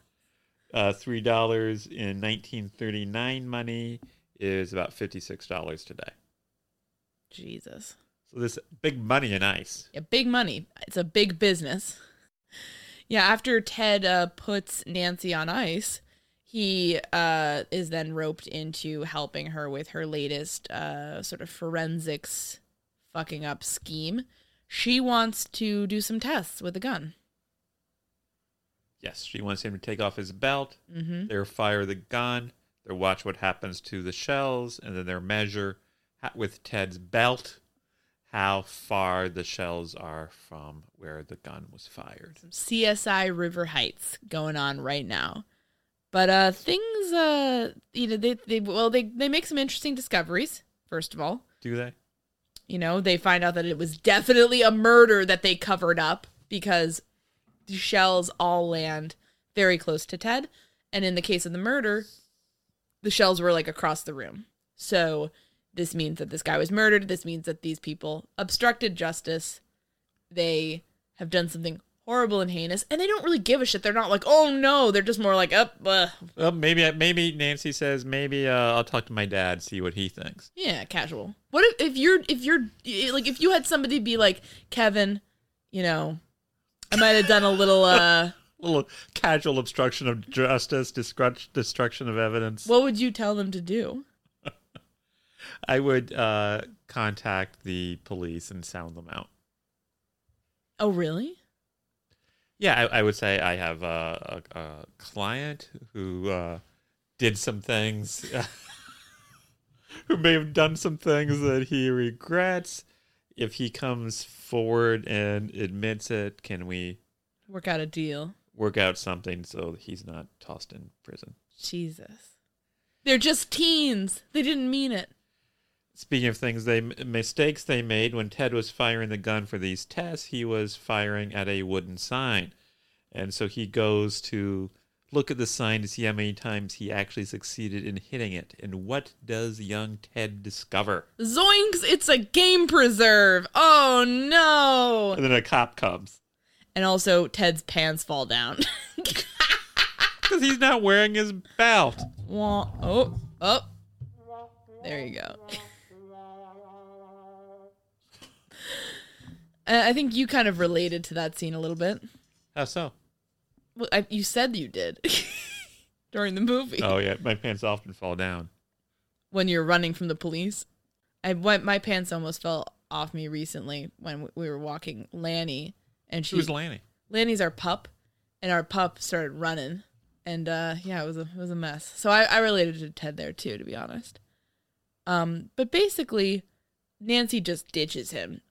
[SPEAKER 2] Uh, $3 in 1939 money is about $56 today.
[SPEAKER 1] Jesus.
[SPEAKER 2] So this big money in ice.
[SPEAKER 1] Yeah, big money. It's a big business. Yeah, after Ted uh, puts Nancy on ice, he uh, is then roped into helping her with her latest uh, sort of forensics fucking up scheme. She wants to do some tests with a gun.
[SPEAKER 2] Yes, she wants him to take off his belt.
[SPEAKER 1] Mm-hmm.
[SPEAKER 2] They fire the gun. They watch what happens to the shells, and then they measure with Ted's belt how far the shells are from where the gun was fired.
[SPEAKER 1] CSI River Heights going on right now. But uh things uh you know they they well they they make some interesting discoveries first of all.
[SPEAKER 2] Do they?
[SPEAKER 1] You know, they find out that it was definitely a murder that they covered up because the shells all land very close to Ted. And in the case of the murder, the shells were like across the room. So this means that this guy was murdered. This means that these people obstructed justice. They have done something horrible and heinous, and they don't really give a shit. They're not like, oh no. They're just more like, up, uh,
[SPEAKER 2] Well, maybe maybe Nancy says maybe uh, I'll talk to my dad see what he thinks.
[SPEAKER 1] Yeah, casual. What if, if you're if you're like if you had somebody be like Kevin, you know, I might have done a little uh
[SPEAKER 2] little casual obstruction of justice, destruction of evidence.
[SPEAKER 1] what would you tell them to do?
[SPEAKER 2] I would uh, contact the police and sound them out.
[SPEAKER 1] Oh, really?
[SPEAKER 2] Yeah, I, I would say I have a, a, a client who uh, did some things, who may have done some things that he regrets. If he comes forward and admits it, can we
[SPEAKER 1] Work out a deal.
[SPEAKER 2] work out something so he's not tossed in prison?
[SPEAKER 1] Jesus. They're just teens. They didn't mean it.
[SPEAKER 2] Speaking of things they mistakes they made when Ted was firing the gun for these tests, he was firing at a wooden sign. And so he goes to look at the sign to see how many times he actually succeeded in hitting it. And what does young Ted discover?
[SPEAKER 1] Zoinks, it's a game preserve. Oh no.
[SPEAKER 2] And then a cop comes
[SPEAKER 1] And also Ted's pants fall down.
[SPEAKER 2] because he's not wearing his belt.
[SPEAKER 1] Oh, oh. There you go. Uh, I think you kind of related to that scene a little bit.
[SPEAKER 2] How so?
[SPEAKER 1] Well, I, you said you did during the movie
[SPEAKER 2] Oh yeah, my pants often fall down.
[SPEAKER 1] when you're running from the police. I went. My pants almost fell off me recently when we were walking Lanny, and she
[SPEAKER 2] Who's Lanny?
[SPEAKER 1] Lanny's our pup, and our pup started running, and uh, yeah, it was a it was a mess. So I, I related to Ted there too, to be honest. Um, but basically, Nancy just ditches him.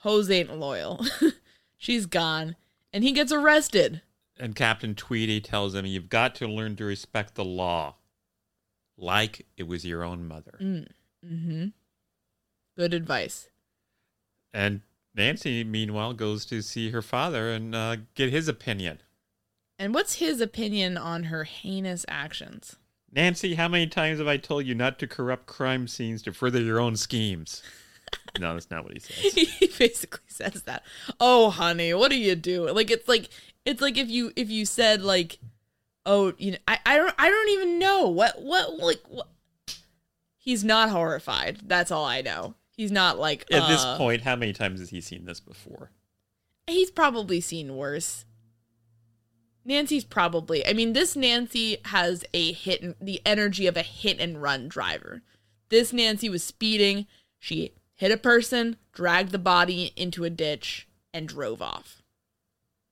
[SPEAKER 1] Hoes ain't loyal. She's gone, and he gets arrested.
[SPEAKER 2] And Captain Tweedy tells him, "You've got to learn to respect the law, like it was your own mother."
[SPEAKER 1] Mm-hmm. Good advice.
[SPEAKER 2] And Nancy, meanwhile, goes to see her father and uh, get his opinion.
[SPEAKER 1] And what's his opinion on her heinous actions?
[SPEAKER 2] Nancy, how many times have I told you not to corrupt crime scenes to further your own schemes? No, that's not what he says.
[SPEAKER 1] he basically says that. Oh, honey, what are you doing? Like it's like it's like if you if you said like, oh, you know, I I don't I don't even know what what like what. He's not horrified. That's all I know. He's not like
[SPEAKER 2] At this
[SPEAKER 1] uh,
[SPEAKER 2] point, how many times has he seen this before?
[SPEAKER 1] He's probably seen worse. Nancy's probably. I mean, this Nancy has a hit and the energy of a hit and run driver. This Nancy was speeding. She hit a person, dragged the body into a ditch, and drove off.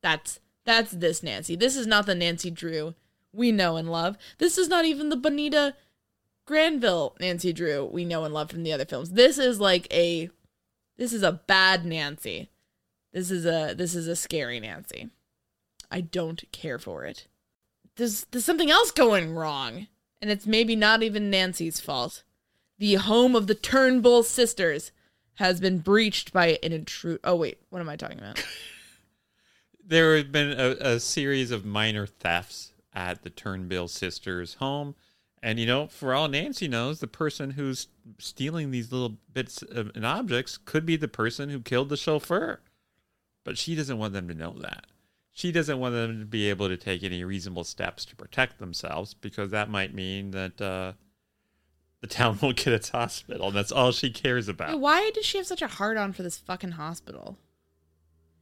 [SPEAKER 1] That's that's this Nancy. This is not the Nancy Drew we know and love. This is not even the Bonita Granville Nancy Drew we know and love from the other films. This is like a this is a bad Nancy. This is a this is a scary Nancy. I don't care for it. There's there's something else going wrong, and it's maybe not even Nancy's fault. The home of the Turnbull sisters has been breached by an intrude. Oh wait, what am I talking about?
[SPEAKER 2] There have been a, a series of minor thefts at the Turnbull sisters' home. And, you know, for all Nancy knows, the person who's stealing these little bits of, and objects could be the person who killed the chauffeur. But she doesn't want them to know that. She doesn't want them to be able to take any reasonable steps to protect themselves because that might mean that uh, the town won't get its hospital. And that's all she cares about.
[SPEAKER 1] Why does she have such a hard on for this fucking hospital?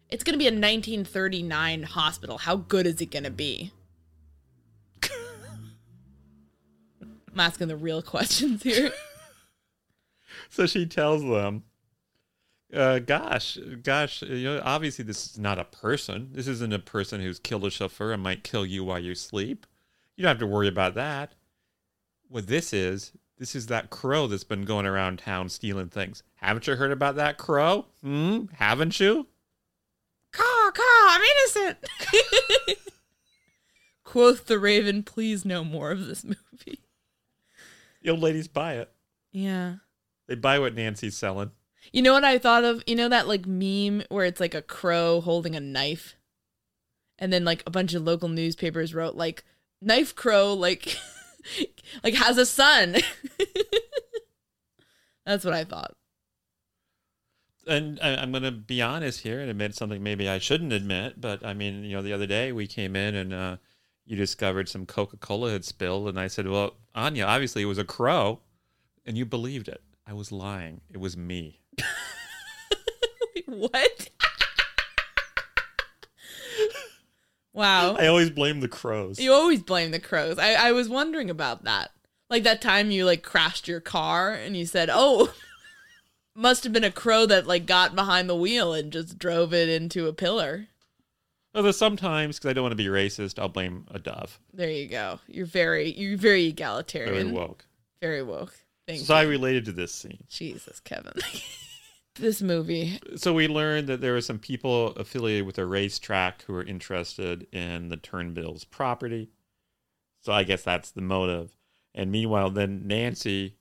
[SPEAKER 1] It's gonna be a 1939 hospital. How good is it gonna be? I'm asking the real questions here.
[SPEAKER 2] so she tells them, uh, gosh, gosh, you know, obviously this is not a person. This isn't a person who's killed a chauffeur and might kill you while you sleep. You don't have to worry about that. What this is, this is that crow that's been going around town stealing things. Haven't you heard about that crow? Hmm? Haven't you?
[SPEAKER 1] Caw, caw, I'm innocent. Quoth the raven, please no more of this movie.
[SPEAKER 2] The old ladies buy it.
[SPEAKER 1] Yeah.
[SPEAKER 2] They buy what Nancy's selling.
[SPEAKER 1] You know what I thought of? You know that like meme where it's like a crow holding a knife? And then like a bunch of local newspapers wrote like knife crow like like has a son. That's what I thought.
[SPEAKER 2] And I- I'm going to be honest here and admit something maybe I shouldn't admit, but I mean, you know, the other day we came in and uh, you discovered some Coca Cola had spilled, and I said, "Well, Anya, obviously it was a crow," and you believed it. I was lying. It was me.
[SPEAKER 1] what? Wow.
[SPEAKER 2] I always blame the crows.
[SPEAKER 1] You always blame the crows. I, I was wondering about that. Like that time you like crashed your car and you said, "Oh, must have been a crow that like got behind the wheel and just drove it into a pillar."
[SPEAKER 2] Although sometimes, because I don't want to be racist, I'll blame a dove.
[SPEAKER 1] There you go. You're very you're very egalitarian.
[SPEAKER 2] Very woke.
[SPEAKER 1] Very woke. Thank
[SPEAKER 2] So I related to this scene.
[SPEAKER 1] Jesus, Kevin. this movie.
[SPEAKER 2] So we learned that there were some people affiliated with a racetrack who were interested in the Turnbull's property. So I guess that's the motive. And meanwhile, then Nancy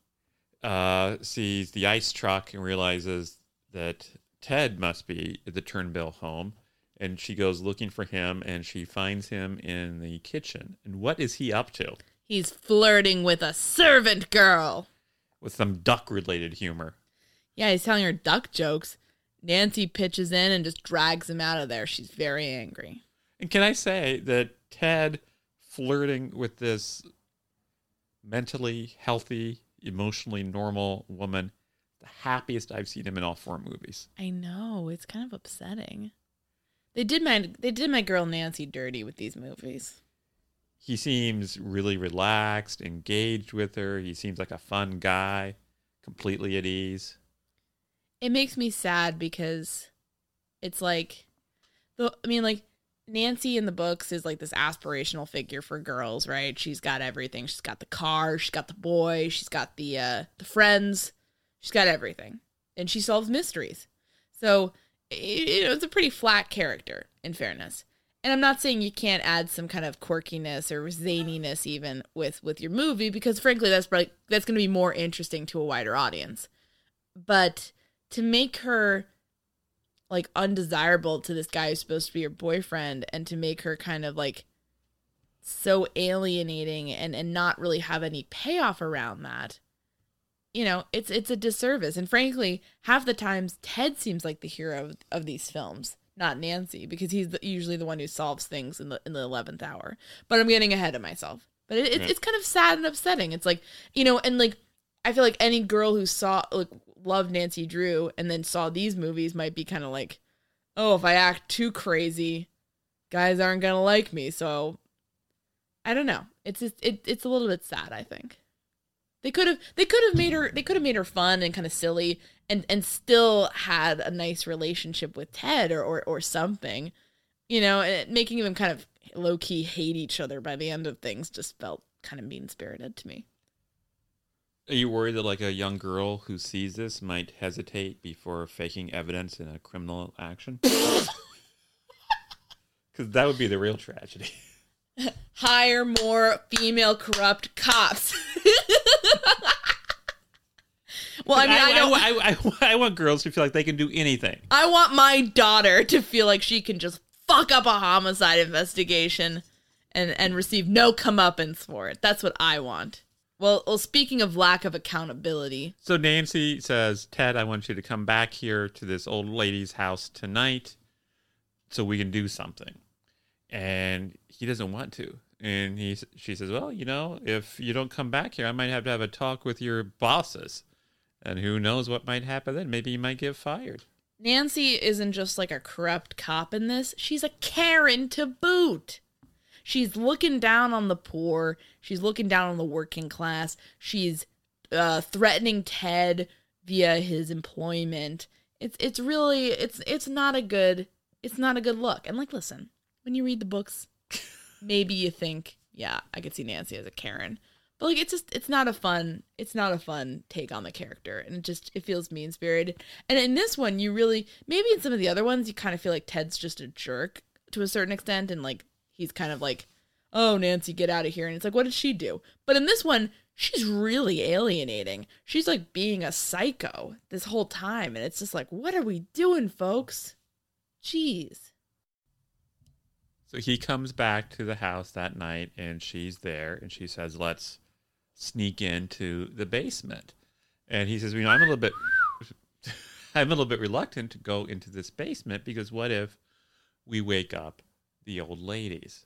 [SPEAKER 2] uh, sees the ice truck and realizes that Ted must be at the Turnbull home. And she goes looking for him and she finds him in the kitchen. And what is he up to?
[SPEAKER 1] He's flirting with a servant girl.
[SPEAKER 2] With some duck related humor.
[SPEAKER 1] Yeah, he's telling her duck jokes. Nancy pitches in and just drags him out of there. She's very angry.
[SPEAKER 2] And can I say that Ted flirting with this mentally healthy, emotionally normal woman, the happiest I've seen him in all four movies.
[SPEAKER 1] I know it's kind of upsetting. They did my they did my girl Nancy dirty with these movies.
[SPEAKER 2] He seems really relaxed, engaged with her. He seems like a fun guy, completely at ease.
[SPEAKER 1] It makes me sad because it's like the I mean like Nancy in the books is like this aspirational figure for girls, right? She's got everything. She's got the car, she's got the boy, she's got the uh the friends. She's got everything. And she solves mysteries. So, you know, it's a pretty flat character in fairness. And I'm not saying you can't add some kind of quirkiness or zaniness even with with your movie because frankly that's probably that's going to be more interesting to a wider audience. But to make her like undesirable to this guy who's supposed to be your boyfriend and to make her kind of like so alienating and and not really have any payoff around that you know it's it's a disservice. And frankly half the times ted seems like the hero of, of these films not nancy because he's the, usually the one who solves things in the in the 11th hour. But i'm getting ahead of myself. But it, it,
[SPEAKER 2] Yeah.
[SPEAKER 1] it's kind of sad and upsetting. It's like you know and like i feel like any girl who saw like loved nancy drew and then saw these movies might be kind of like oh if i act too crazy guys aren't gonna like me so i don't know it's just it, it's a little bit sad i think they could have they could have made her they could have made her fun and kind of silly and and still had a nice relationship with Ted or or, or something. You know, and making them kind of low key hate each other by the end of things just felt kind of mean spirited to me.
[SPEAKER 2] Are you worried that like a young girl who sees this might hesitate before faking evidence in a criminal action? Because that would be the real tragedy.
[SPEAKER 1] Hire more female corrupt cops. well, I mean, I, don't.
[SPEAKER 2] I, I, I, I want girls to feel like they can do anything.
[SPEAKER 1] I want my daughter to feel like she can just fuck up a homicide investigation and and receive no comeuppance for it. That's what I want. Well, well, speaking of lack of accountability,
[SPEAKER 2] So Nancy says, Ted, I want you to come back here to this old lady's house tonight so we can do something. And he doesn't want to. And he, she says, Well, you know, if you don't come back here, I might have to have a talk with your bosses. And who knows what might happen then? Maybe you might get fired.
[SPEAKER 1] Nancy isn't just like a corrupt cop in this. She's a Karen to boot. She's looking down on the poor. She's looking down on the working class. She's uh, threatening Ted via his employment. It's it's really it's it's not a good it's not a good look. And like, listen, when you read the books, maybe you think, yeah, I could see Nancy as a Karen, but like, it's just it's not a fun it's not a fun take on the character, and it just it feels mean spirited. And in this one, you really maybe in some of the other ones, you kind of feel like Ted's just a jerk to a certain extent, and like he's kind of like, oh, Nancy, get out of here. And it's like, what did she do? But in this one, she's really alienating. She's like being a psycho this whole time. And it's just like, what are we doing, folks? Jeez.
[SPEAKER 2] So he comes back to the house that night and she's there and she says, Let's sneak into the basement. And he says, You know, I'm a little bit I'm a little bit reluctant to go into this basement because what if we wake up the old ladies?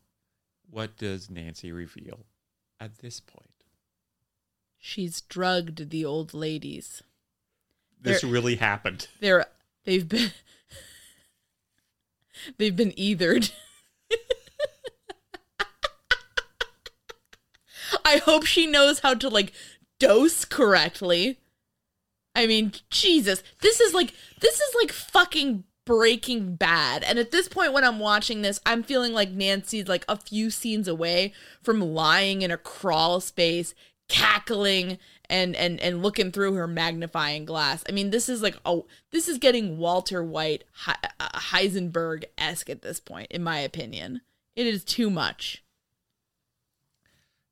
[SPEAKER 2] What does Nancy reveal at this point?
[SPEAKER 1] She's drugged the old ladies.
[SPEAKER 2] This
[SPEAKER 1] They're-
[SPEAKER 2] really happened.
[SPEAKER 1] They're they've been they've been ethered. I hope she knows how to like dose correctly. I mean, Jesus, this is like this is like fucking breaking bad. And at this point when I'm watching this, I'm feeling like Nancy's like a few scenes away from lying in a crawl space, cackling and and and looking through her magnifying glass. I mean, this is like oh, this is getting Walter White uh, Heisenberg esque at this point, in my opinion. It is too much.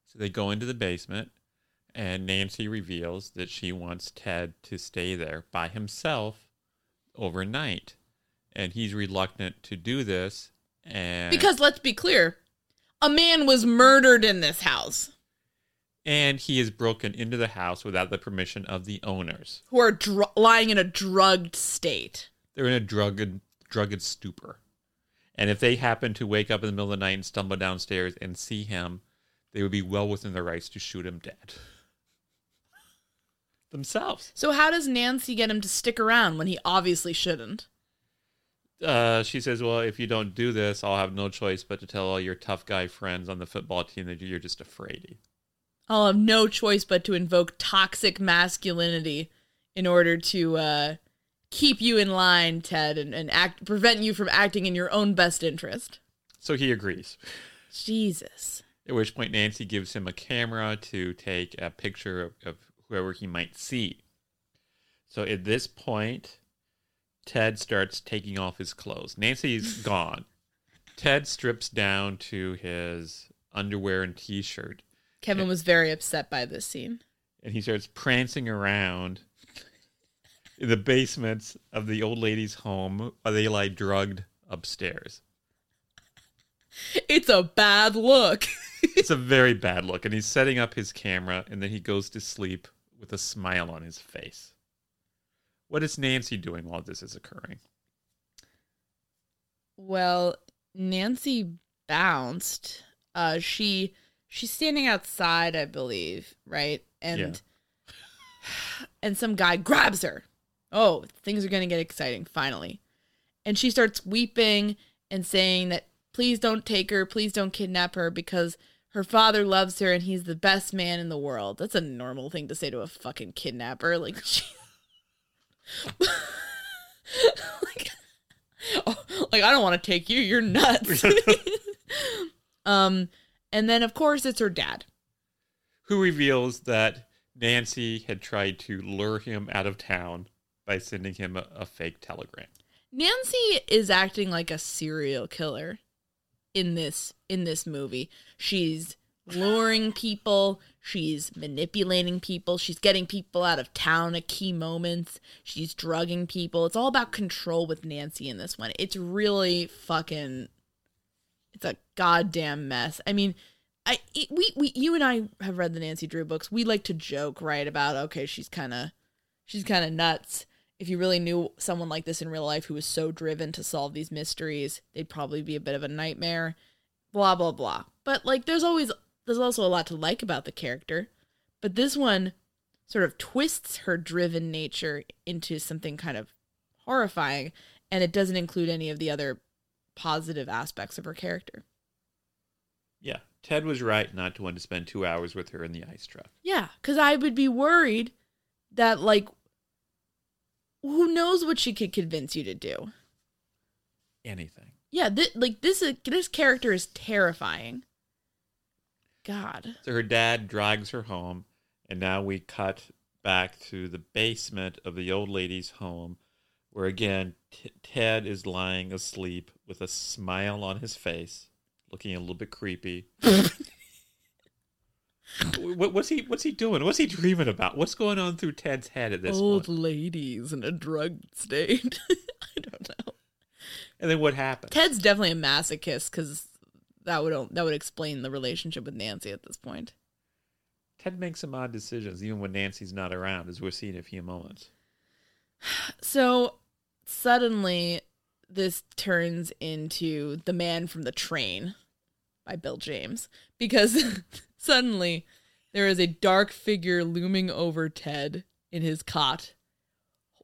[SPEAKER 2] So they go into the basement, and Nancy reveals that she wants Ted to stay there by himself overnight. And he's reluctant to do this. And
[SPEAKER 1] Because let's be clear, a man was murdered in this house
[SPEAKER 2] and he has broken into the house without the permission of the owners.
[SPEAKER 1] who are dr- lying in a drugged state.
[SPEAKER 2] They're in a drugged drugged stupor. And if they happen to wake up in the middle of the night and stumble downstairs and see him, they would be well within their rights to shoot him dead. Themselves.
[SPEAKER 1] So how does Nancy get him to stick around when he obviously shouldn't?
[SPEAKER 2] Uh, she says, "Well, if you don't do this, I'll have no choice but to tell all your tough guy friends on the football team that you're just afraid."
[SPEAKER 1] I'll have no choice but to invoke toxic masculinity in order to uh, keep you in line, Ted, and, and act prevent you from acting in your own best interest.
[SPEAKER 2] So he agrees.
[SPEAKER 1] Jesus.
[SPEAKER 2] At which point, Nancy gives him a camera to take a picture of, of whoever he might see. So at this point, Ted starts taking off his clothes. Nancy's gone. Ted strips down to his underwear and t shirt,
[SPEAKER 1] Kevin was very upset by this scene.
[SPEAKER 2] and he starts prancing around in the basements of the old lady's home while they lie drugged upstairs.
[SPEAKER 1] It's a bad look.
[SPEAKER 2] It's a very bad look, and he's setting up his camera, and then he goes to sleep with a smile on his face. What is Nancy doing while this is occurring?
[SPEAKER 1] Well, Nancy bounced. Uh she she's standing outside, I believe, right? And and some guy grabs her. Oh, things are going to get exciting finally. And she starts weeping and saying that please don't take her, please don't kidnap her because her father loves her and he's the best man in the world. That's a normal thing to say to a fucking kidnapper. Like she like, oh, like I don't want to take you. You're nuts. um, and then of course it's her dad.
[SPEAKER 2] Who reveals that Nancy had tried to lure him out of town by sending him a, a fake telegram.
[SPEAKER 1] Nancy is acting like a serial killer in this in this movie. She's luring people, she's manipulating people, she's getting people out of town at key moments, she's drugging people. It's all about control with Nancy in this one. It's really fucking it's a goddamn mess. I mean, I it, we we you and I have read the Nancy Drew books. We like to joke right about okay, she's kind of she's kind of nuts. If you really knew someone like this in real life who was so driven to solve these mysteries, they'd probably be a bit of a nightmare. Blah blah blah. But like there's always there's also a lot to like about the character. But this one sort of twists her driven nature into something kind of horrifying and it doesn't include any of the other positive aspects of her character.
[SPEAKER 2] Yeah, Ted was right not to want to spend two hours with her in the ice truck.
[SPEAKER 1] Yeah, because I would be worried that, like, who knows what she could convince you to do?
[SPEAKER 2] Anything.
[SPEAKER 1] Yeah, th- like this is this character is terrifying. God.
[SPEAKER 2] So her dad drags her home, and now we cut back to the basement of the old lady's home, where again T- Ted is lying asleep with a smile on his face, looking a little bit creepy. what, what's he What's he doing? What's he dreaming about? What's going on through Ted's head at this
[SPEAKER 1] Old
[SPEAKER 2] point?
[SPEAKER 1] ladies in a drug state. I don't know.
[SPEAKER 2] And then what happens?
[SPEAKER 1] Ted's definitely a masochist because that would that would explain the relationship with Nancy at this point.
[SPEAKER 2] Ted makes some odd decisions, even when Nancy's not around, as we'll see in a few moments.
[SPEAKER 1] So suddenly, this turns into The Man from the Train by Bill James because suddenly there is a dark figure looming over Ted in his cot,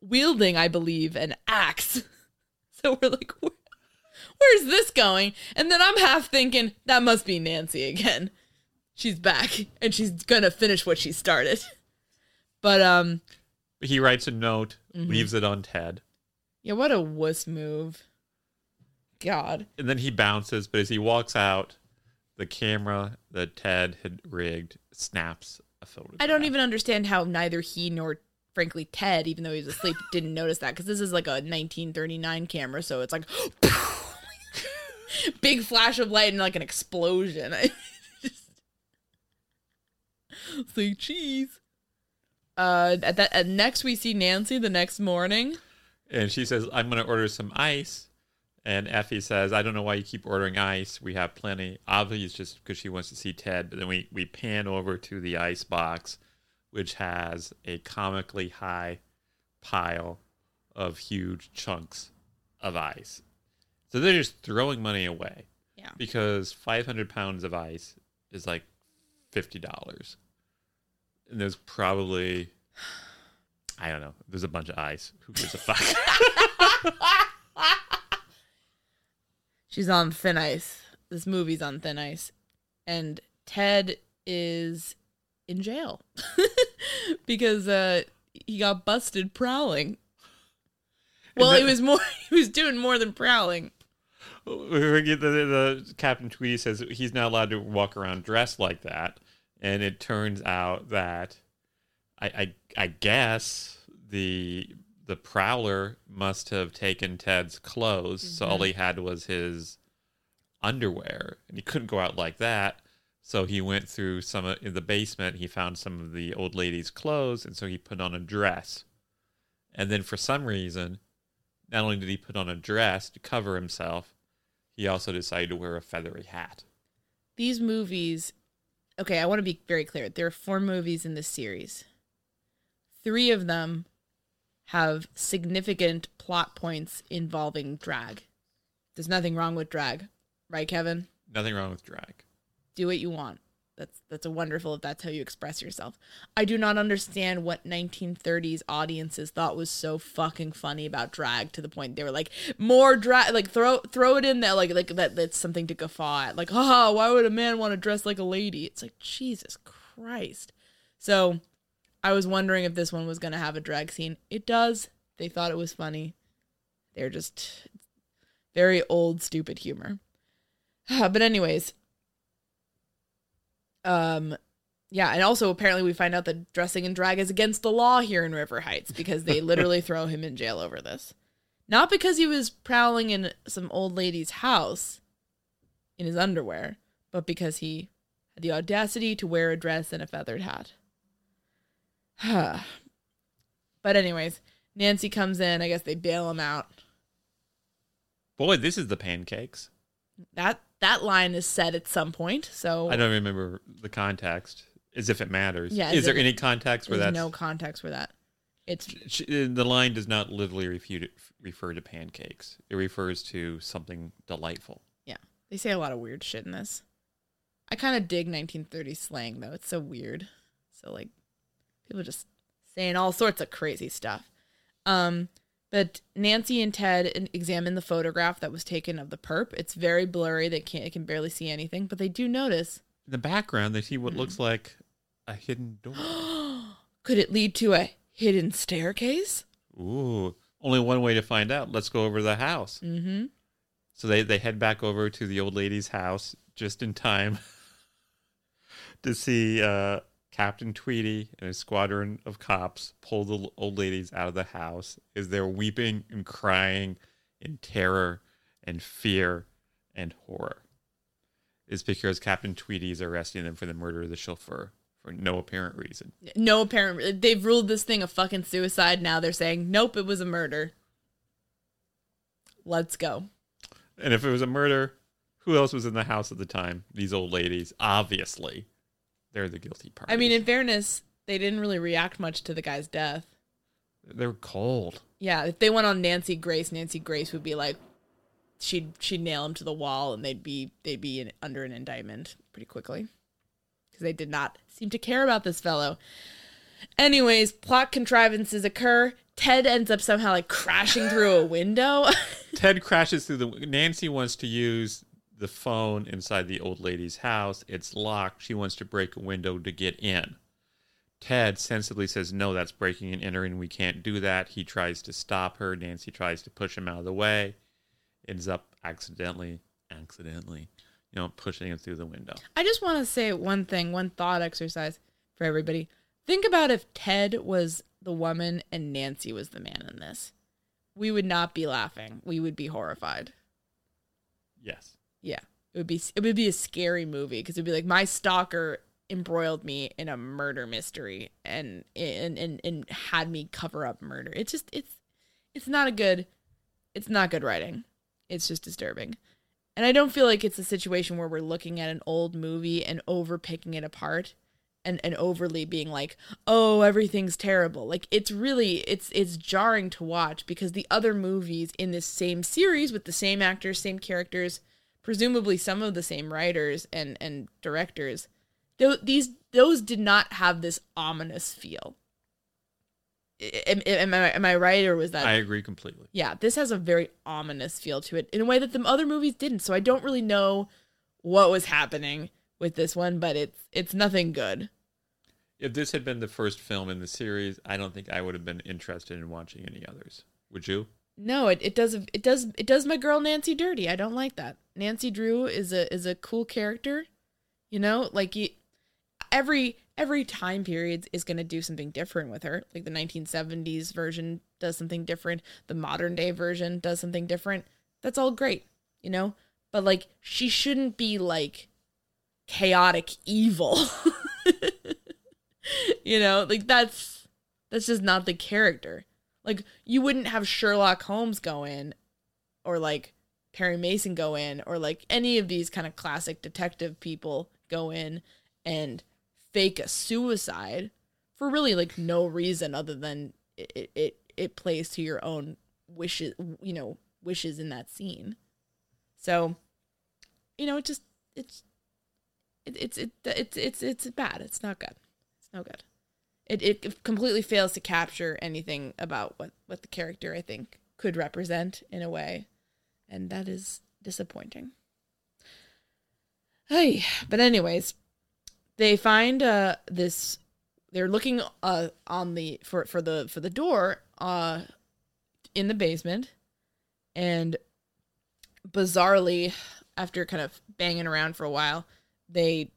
[SPEAKER 1] wielding, I believe, an axe. So we're like, Where, where's this going? And then I'm half thinking, that must be Nancy again. She's back and she's gonna finish what she started. But um
[SPEAKER 2] He writes a note,
[SPEAKER 1] Mm-hmm.
[SPEAKER 2] leaves it on Ted,
[SPEAKER 1] Yeah, what a wuss move. God.
[SPEAKER 2] and then he bounces. But as he walks out, the camera that Ted had rigged snaps a photograph.
[SPEAKER 1] I don't even understand how neither he nor, frankly, Ted, even though he was asleep, didn't notice that because this is like a 1939 camera, so it's like big flash of light and like an explosion. I just cheese. Uh, at that at next we see Nancy the next morning.
[SPEAKER 2] And she says, "I'm going to order some ice." And Effie says, "I don't know why you keep ordering ice. We have plenty." Obviously, it's just because she wants to see Ted. But then we we pan over to the ice box, which has a comically high pile of huge chunks of ice. So they're just throwing money away
[SPEAKER 1] Yeah.
[SPEAKER 2] because 500 pounds of ice is like fifty dollars, and there's probably I don't know. There's a bunch of ice. Who gives a fuck?
[SPEAKER 1] She's on thin ice. This movie's on thin ice. And Ted is in jail because uh, he got busted prowling. Well, he was more he was doing more than prowling.
[SPEAKER 2] The, the Captain Tweedy says he's not allowed to walk around dressed like that, and it turns out that I I, I guess the the prowler must have taken Ted's clothes, so all mm-hmm. he had was his underwear, and he couldn't go out like that. So he went through some of, in the basement. He found some of the old lady's clothes, and so he put on a dress. And then for some reason, not only did he put on a dress to cover himself, he also decided to wear a feathery hat.
[SPEAKER 1] These movies Okay, I want to be very clear. There are four movies in this series. 3 of them have significant plot points involving drag. There's nothing wrong with drag, right Kevin?
[SPEAKER 2] Nothing wrong with drag.
[SPEAKER 1] do what you want. That's that's a wonderful if that's how you express yourself. I do not understand what 1930s audiences thought was so fucking funny about drag to the point they were like more drag like throw throw it in there like like that that's something to guffaw at. Like, haha, why would a man want to dress like a lady? It's like Jesus Christ. So I was wondering if this one was gonna have a drag scene. It does. They thought it was funny. They're just very old, stupid humor. but anyways, um Yeah, and also apparently we find out that dressing in drag is against the law here in River Heights because they literally throw him in jail over this. Not because he was prowling in some old lady's house in his underwear, but because he had the audacity to wear a dress and a feathered hat. but anyways, Nancy comes in, I guess they bail him out.
[SPEAKER 2] Boy, this is the pancakes.
[SPEAKER 1] That that line is said at some point, so
[SPEAKER 2] I don't remember the context, as if it matters.
[SPEAKER 1] Yeah,
[SPEAKER 2] is there
[SPEAKER 1] if-
[SPEAKER 2] any context where that's
[SPEAKER 1] no context for that. It's
[SPEAKER 2] uh, the line does not literally refute refer to pancakes. It refers to something delightful.
[SPEAKER 1] Yeah. They say a lot of weird shit in this. I kind of dig 1930s slang though. It's so weird. So like people just saying all sorts of crazy stuff. Um but Nancy and Ted examine the photograph that was taken of the perp. It's very blurry. They can't they can barely see anything, but they do notice
[SPEAKER 2] In the background, they see what looks like a hidden door.
[SPEAKER 1] could it lead to a hidden staircase?
[SPEAKER 2] Ooh, only one way to find out. Let's go over to the house.
[SPEAKER 1] Mhm.
[SPEAKER 2] So they, they head back over to the old lady's house just in time to see uh, Captain Tweedy and a squadron of cops pull the old ladies out of the house as they're weeping and crying in terror and fear and horror. It's because Captain Tweedy is arresting them for the murder of the chauffeur for no apparent reason.
[SPEAKER 1] No apparent they've ruled this thing a fucking suicide. Now they're saying, "Nope, it was a murder." Let's go.
[SPEAKER 2] And if it was a murder, who else was in the house at the time? These old ladies. Obviously, they're the guilty part.
[SPEAKER 1] I mean, in fairness, they didn't really react much to the guy's death.
[SPEAKER 2] they're cold.
[SPEAKER 1] Yeah, if they went on Nancy Grace, Nancy Grace would be like, she'd she'd nail him to the wall, and they'd be they'd be in, under an indictment pretty quickly because they did not seem to care about this fellow. Anyways, plot contrivances occur. Ted ends up somehow like crashing through a window.
[SPEAKER 2] Ted crashes through the. Nancy wants to use the phone inside the old lady's house. It's locked. She wants to break a window to get in. Ted sensibly says, "No, that's breaking and entering. We can't do that." He tries to stop her. Nancy tries to push him out of the way. Ends up accidentally, accidentally, you know, pushing him through the window.
[SPEAKER 1] I just want to say one thing, one thought exercise for everybody. Think about if Ted was the woman and Nancy was the man in this. We would not be laughing. We would be horrified.
[SPEAKER 2] Yes.
[SPEAKER 1] Yeah. It would be it would be a scary movie because it'd be like my stalker embroiled me in a murder mystery and and and, and had me cover up murder. It's just it's it's not a good it's not good writing. It's just disturbing. And I don't feel like it's a situation where we're looking at an old movie and over picking it apart and, and overly being like, oh, everything's terrible. Like it's really it's it's jarring to watch because the other movies in this same series with the same actors, same characters, presumably some of the same writers and and directors, th- these those did not have this ominous feel. Am, am, I, am I right or was that
[SPEAKER 2] I agree completely.
[SPEAKER 1] yeah, this has a very ominous feel to it in a way that the other movies didn't. So I don't really know what was happening with this one, but it's it's nothing good.
[SPEAKER 2] If this had been the first film in the series, I don't think I would have been interested in watching any others. Would you?
[SPEAKER 1] No, it, it does it does it does my girl Nancy dirty. I don't like that. Nancy Drew is a is a cool character. You know, like you, every every time period is going to do something different with her. Like the 1970s version does something different, the modern day version does something different. That's all great, you know? But like she shouldn't be like chaotic evil. you know, like that's that's just not the character. Like you wouldn't have Sherlock Holmes go in or like Perry Mason go in or like any of these kind of classic detective people go in and fake a suicide for really like no reason other than it it, it, plays to your own wishes, you know, wishes in that scene. So, you know, it just it's it, it's it, it's it's it's bad. It's not good. It's no good. It it completely fails to capture anything about what what the character I think could represent in a way, and that is disappointing. Hey, but anyways, they find uh this. They're looking uh on the for for the for the door uh in the basement, and bizarrely, after kind of banging around for a while, they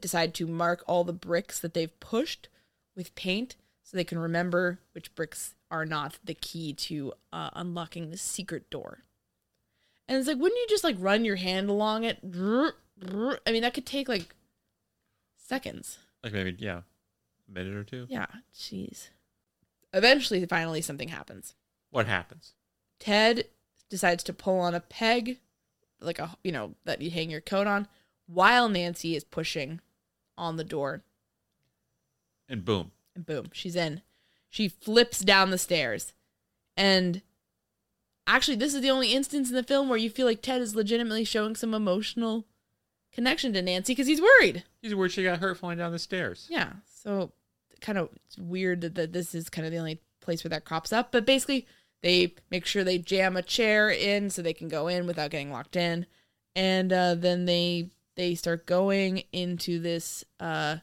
[SPEAKER 1] decide to mark all the bricks that they've pushed with paint so they can remember which bricks are not the key to uh, unlocking the secret door. And it's like, wouldn't you just like run your hand along it? I mean, that could take like seconds.
[SPEAKER 2] Like maybe, yeah, a minute or two.
[SPEAKER 1] Yeah, jeez. Eventually, finally, something happens.
[SPEAKER 2] What happens?
[SPEAKER 1] Ted decides to pull on a peg, like a you know that you hang your coat on, while Nancy is pushing on the door,
[SPEAKER 2] And boom.
[SPEAKER 1] and boom, she's in. She flips down the stairs, and actually, this is the only instance in the film where you feel like Ted is legitimately showing some emotional connection to Nancy because he's worried.
[SPEAKER 2] He's worried she got hurt falling down the stairs.
[SPEAKER 1] Yeah. So kind of it's weird that, this is kind of the only place where that crops up. But basically, they make sure they jam a chair in so they can go in without getting locked in, and uh, then they they start going into this uh,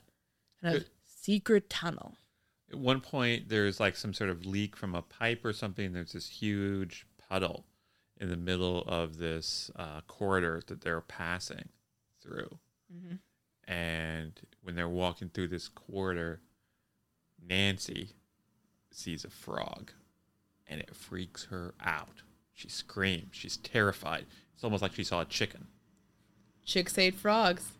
[SPEAKER 1] kind of secret tunnel.
[SPEAKER 2] At one point, there's like some sort of leak from a pipe or something. There's this huge puddle in the middle of this uh, corridor that they're passing through. And when they're walking through this corridor, Nancy sees a frog and it freaks her out. She screams. She's terrified. It's almost like she saw a chicken.
[SPEAKER 1] Chicks ate frogs.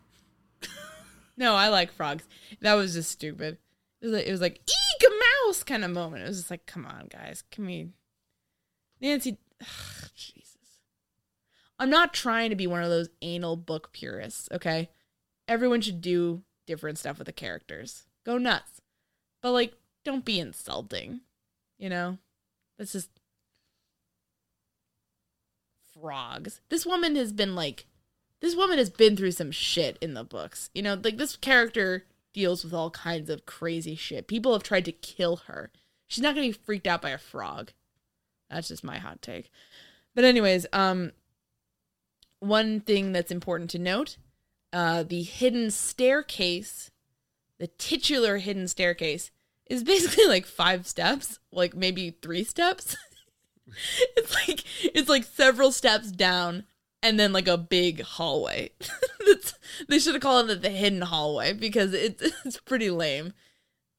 [SPEAKER 1] no, I like frogs. That was just stupid. It was like, it was like eek a mouse kind of moment. It was just like, come on, guys, can we? Nancy, ugh, Jesus. I'm not trying to be one of those anal book purists. Okay, everyone should do different stuff with the characters. Go nuts, but like, don't be insulting. You know, that's just frogs. This woman has been like this woman has been through some shit in the books. You know, like this character deals with all kinds of crazy shit. People have tried to kill her. She's not gonna be freaked out by a frog. That's just my hot take. But anyways, um one thing that's important to note, uh the hidden staircase, the titular hidden staircase is basically like five steps, like maybe three steps. it's like it's like several steps down and then like a big hallway. They should have called it the hidden hallway because it's it's pretty lame.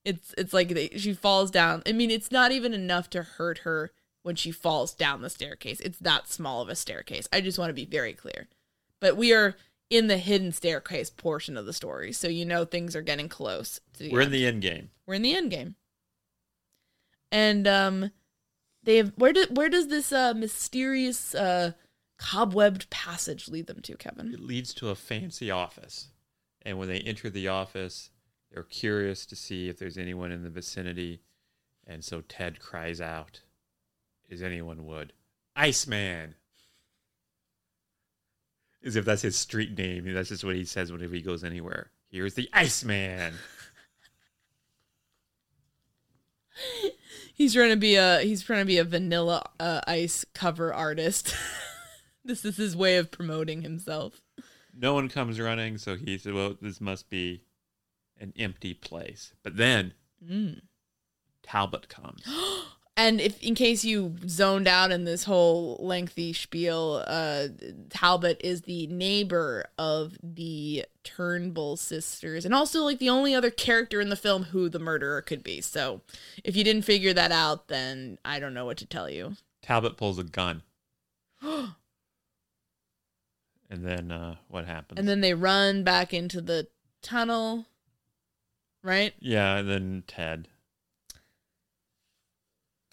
[SPEAKER 1] It's it's like they, she falls down. I mean, it's not even enough to hurt her when she falls down the staircase. It's that small of a staircase. I just want to be very clear. But we are in the hidden staircase portion of the story, so you know things are getting close. To the
[SPEAKER 2] We're in the end game.
[SPEAKER 1] We're in the end game. And um they have where do where does this uh mysterious uh cobwebbed passage lead them to, Kevin?
[SPEAKER 2] It leads to a fancy office. And when they enter the office, they're curious to see if there's anyone in the vicinity. And so Ted cries out, as anyone would, Iceman! As if that's his street name. That's just what he says whenever he goes anywhere. Here's the Iceman!
[SPEAKER 1] He's trying to be a he's trying to be a vanilla uh, ice cover artist. this is his way of promoting himself.
[SPEAKER 2] No one comes running, so he said, Well, this must be an empty place. But then
[SPEAKER 1] Mm.
[SPEAKER 2] Talbot comes.
[SPEAKER 1] And if in case you zoned out in this whole lengthy spiel, uh, Talbot is the neighbor of the Turnbull sisters, and also like the only other character in the film who the murderer could be. So, if you didn't figure that out, then I don't know what to tell you.
[SPEAKER 2] Talbot pulls a gun. and then uh, what happens?
[SPEAKER 1] And then they run back into the tunnel, right?
[SPEAKER 2] yeah, and then Ted.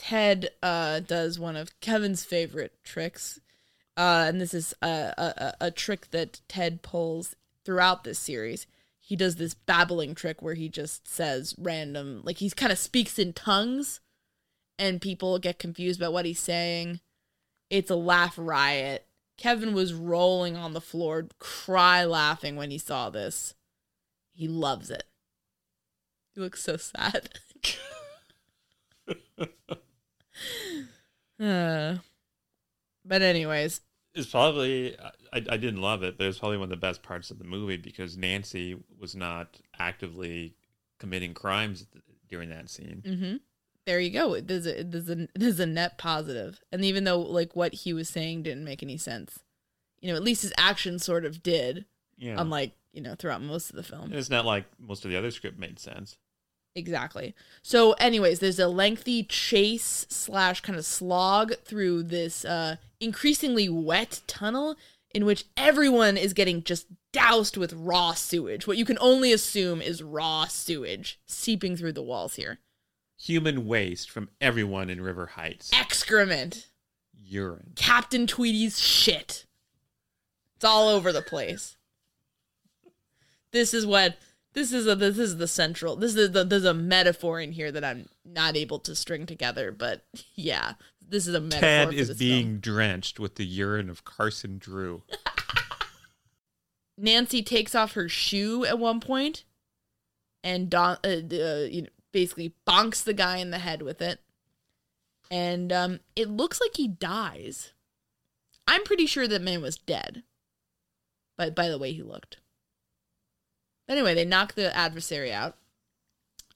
[SPEAKER 1] Ted uh, does one of Kevin's favorite tricks, uh, and this is a, a a- trick that Ted pulls throughout this series. He does this babbling trick where he just says random, like he kind of speaks in tongues, and people get confused about what he's saying. It's a laugh riot. Kevin was rolling on the floor, cry laughing when he saw this. He loves it. He looks so sad. Uh, but anyways,
[SPEAKER 2] It's probably I, I didn't love it, but it's probably one of the best parts of the movie because Nancy was not actively committing crimes during that scene.
[SPEAKER 1] hmm there you go. There's a there's a there's a net positive. positive, and even though like what he was saying didn't make any sense, you know, at least his actions sort of did.
[SPEAKER 2] Yeah,
[SPEAKER 1] Unlike you know, throughout most of the film.
[SPEAKER 2] And it's not like most of the other script made sense.
[SPEAKER 1] Exactly. So, anyways, there's a lengthy chase slash kind of slog through this uh, increasingly wet tunnel in which everyone is getting just doused with raw sewage. What you can only assume is raw sewage seeping through the walls here.
[SPEAKER 2] Human waste from everyone in River Heights.
[SPEAKER 1] Excrement.
[SPEAKER 2] Urine.
[SPEAKER 1] Captain Tweedy's shit. It's all over the place. This is what this is a this is the central this is the there's a metaphor in here that I'm not able to string together, but yeah, this is a metaphor.
[SPEAKER 2] Ted
[SPEAKER 1] for
[SPEAKER 2] is being
[SPEAKER 1] film.
[SPEAKER 2] drenched with the urine of Carson Drew.
[SPEAKER 1] Nancy takes off her shoe at one point, and Don, uh, uh, you know, basically bonks the guy in the head with it, and um, it looks like he dies. I'm pretty sure that man was dead, but by the way he looked. Anyway, they knock the adversary out,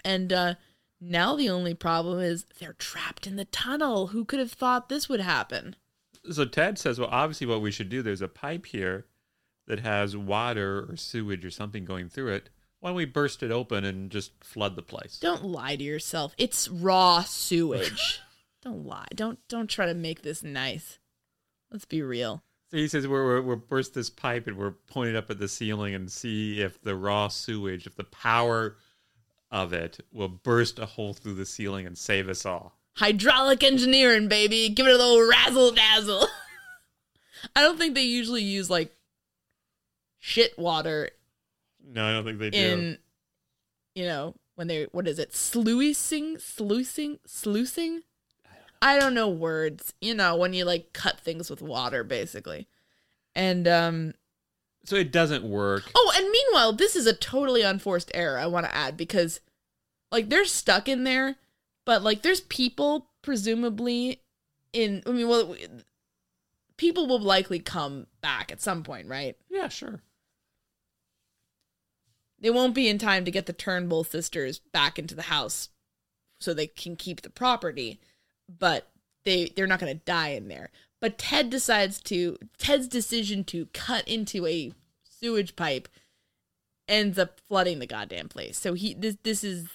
[SPEAKER 1] and uh, now the only problem is they're trapped in the tunnel. Who could have thought this would happen?
[SPEAKER 2] So Ted says, well, obviously, what we should do, there's a pipe here that has water or sewage or something going through it. Why don't we burst it open and just flood the place?
[SPEAKER 1] Don't lie to yourself. It's raw sewage. don't lie. Don't don't try to make this nice. Let's be real.
[SPEAKER 2] So he says, we're, we're, we'll burst this pipe and we're pointing up at the ceiling and see if the raw sewage, if the power of it will burst a hole through the ceiling and save us all.
[SPEAKER 1] Hydraulic engineering, baby. Give it a little razzle dazzle. I don't think they usually use like shit water
[SPEAKER 2] No, I don't think they do.
[SPEAKER 1] in you know, when they what is it? Sluicing? Sluicing? Sluicing? I don't know words. You know, when you like cut things with water basically. And um
[SPEAKER 2] so it doesn't work.
[SPEAKER 1] Oh, and meanwhile, this is a totally unforced error, I want to add, because, like, they're stuck in there, but, like, there's people, presumably, in. I mean, well, people will likely come back at some point, right?
[SPEAKER 2] Yeah, sure.
[SPEAKER 1] They won't be in time to get the Turnbull sisters back into the house so they can keep the property, but they they're not going to die in there. But Ted decides to Ted's decision to cut into a sewage pipe ends up flooding the goddamn place. So he this this is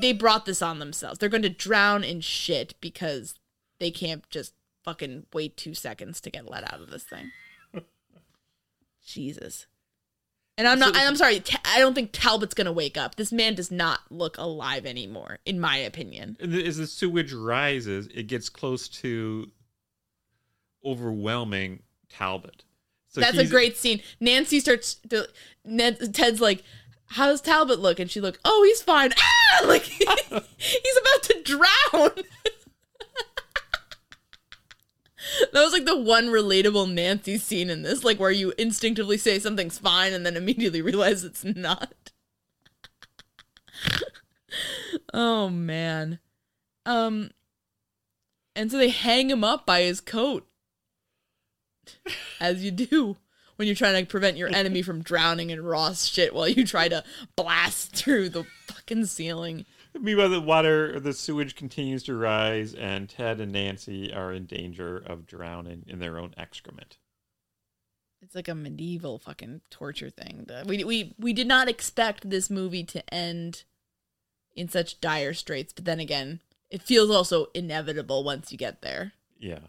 [SPEAKER 1] they brought this on themselves. They're going to drown in shit because they can't just fucking wait 2 seconds to get let out of this thing. Jesus. And I'm not. I'm sorry. I don't think Talbot's gonna wake up. This man does not look alive anymore, in my opinion.
[SPEAKER 2] As the sewage rises, it gets close to overwhelming Talbot. So
[SPEAKER 1] That's a great scene. Nancy starts. To, Ned, Ted's like, "How does Talbot look?" And she look, "Oh, he's fine." Ah, like he's about to drown. that was like the one relatable Nancy scene in this, like where you instinctively say something's fine and then immediately realize it's not. oh man. Um and so they hang him up by his coat. As you do when you're trying to prevent your enemy from drowning in raw shit while you try to blast through the fucking ceiling.
[SPEAKER 2] Meanwhile, the water, the sewage continues to rise, and Ted and Nancy are in danger of drowning in their own excrement.
[SPEAKER 1] It's like a medieval fucking torture thing. We we we did not expect this movie to end in such dire straits, but then again, it feels also inevitable once you get there.
[SPEAKER 2] Yeah.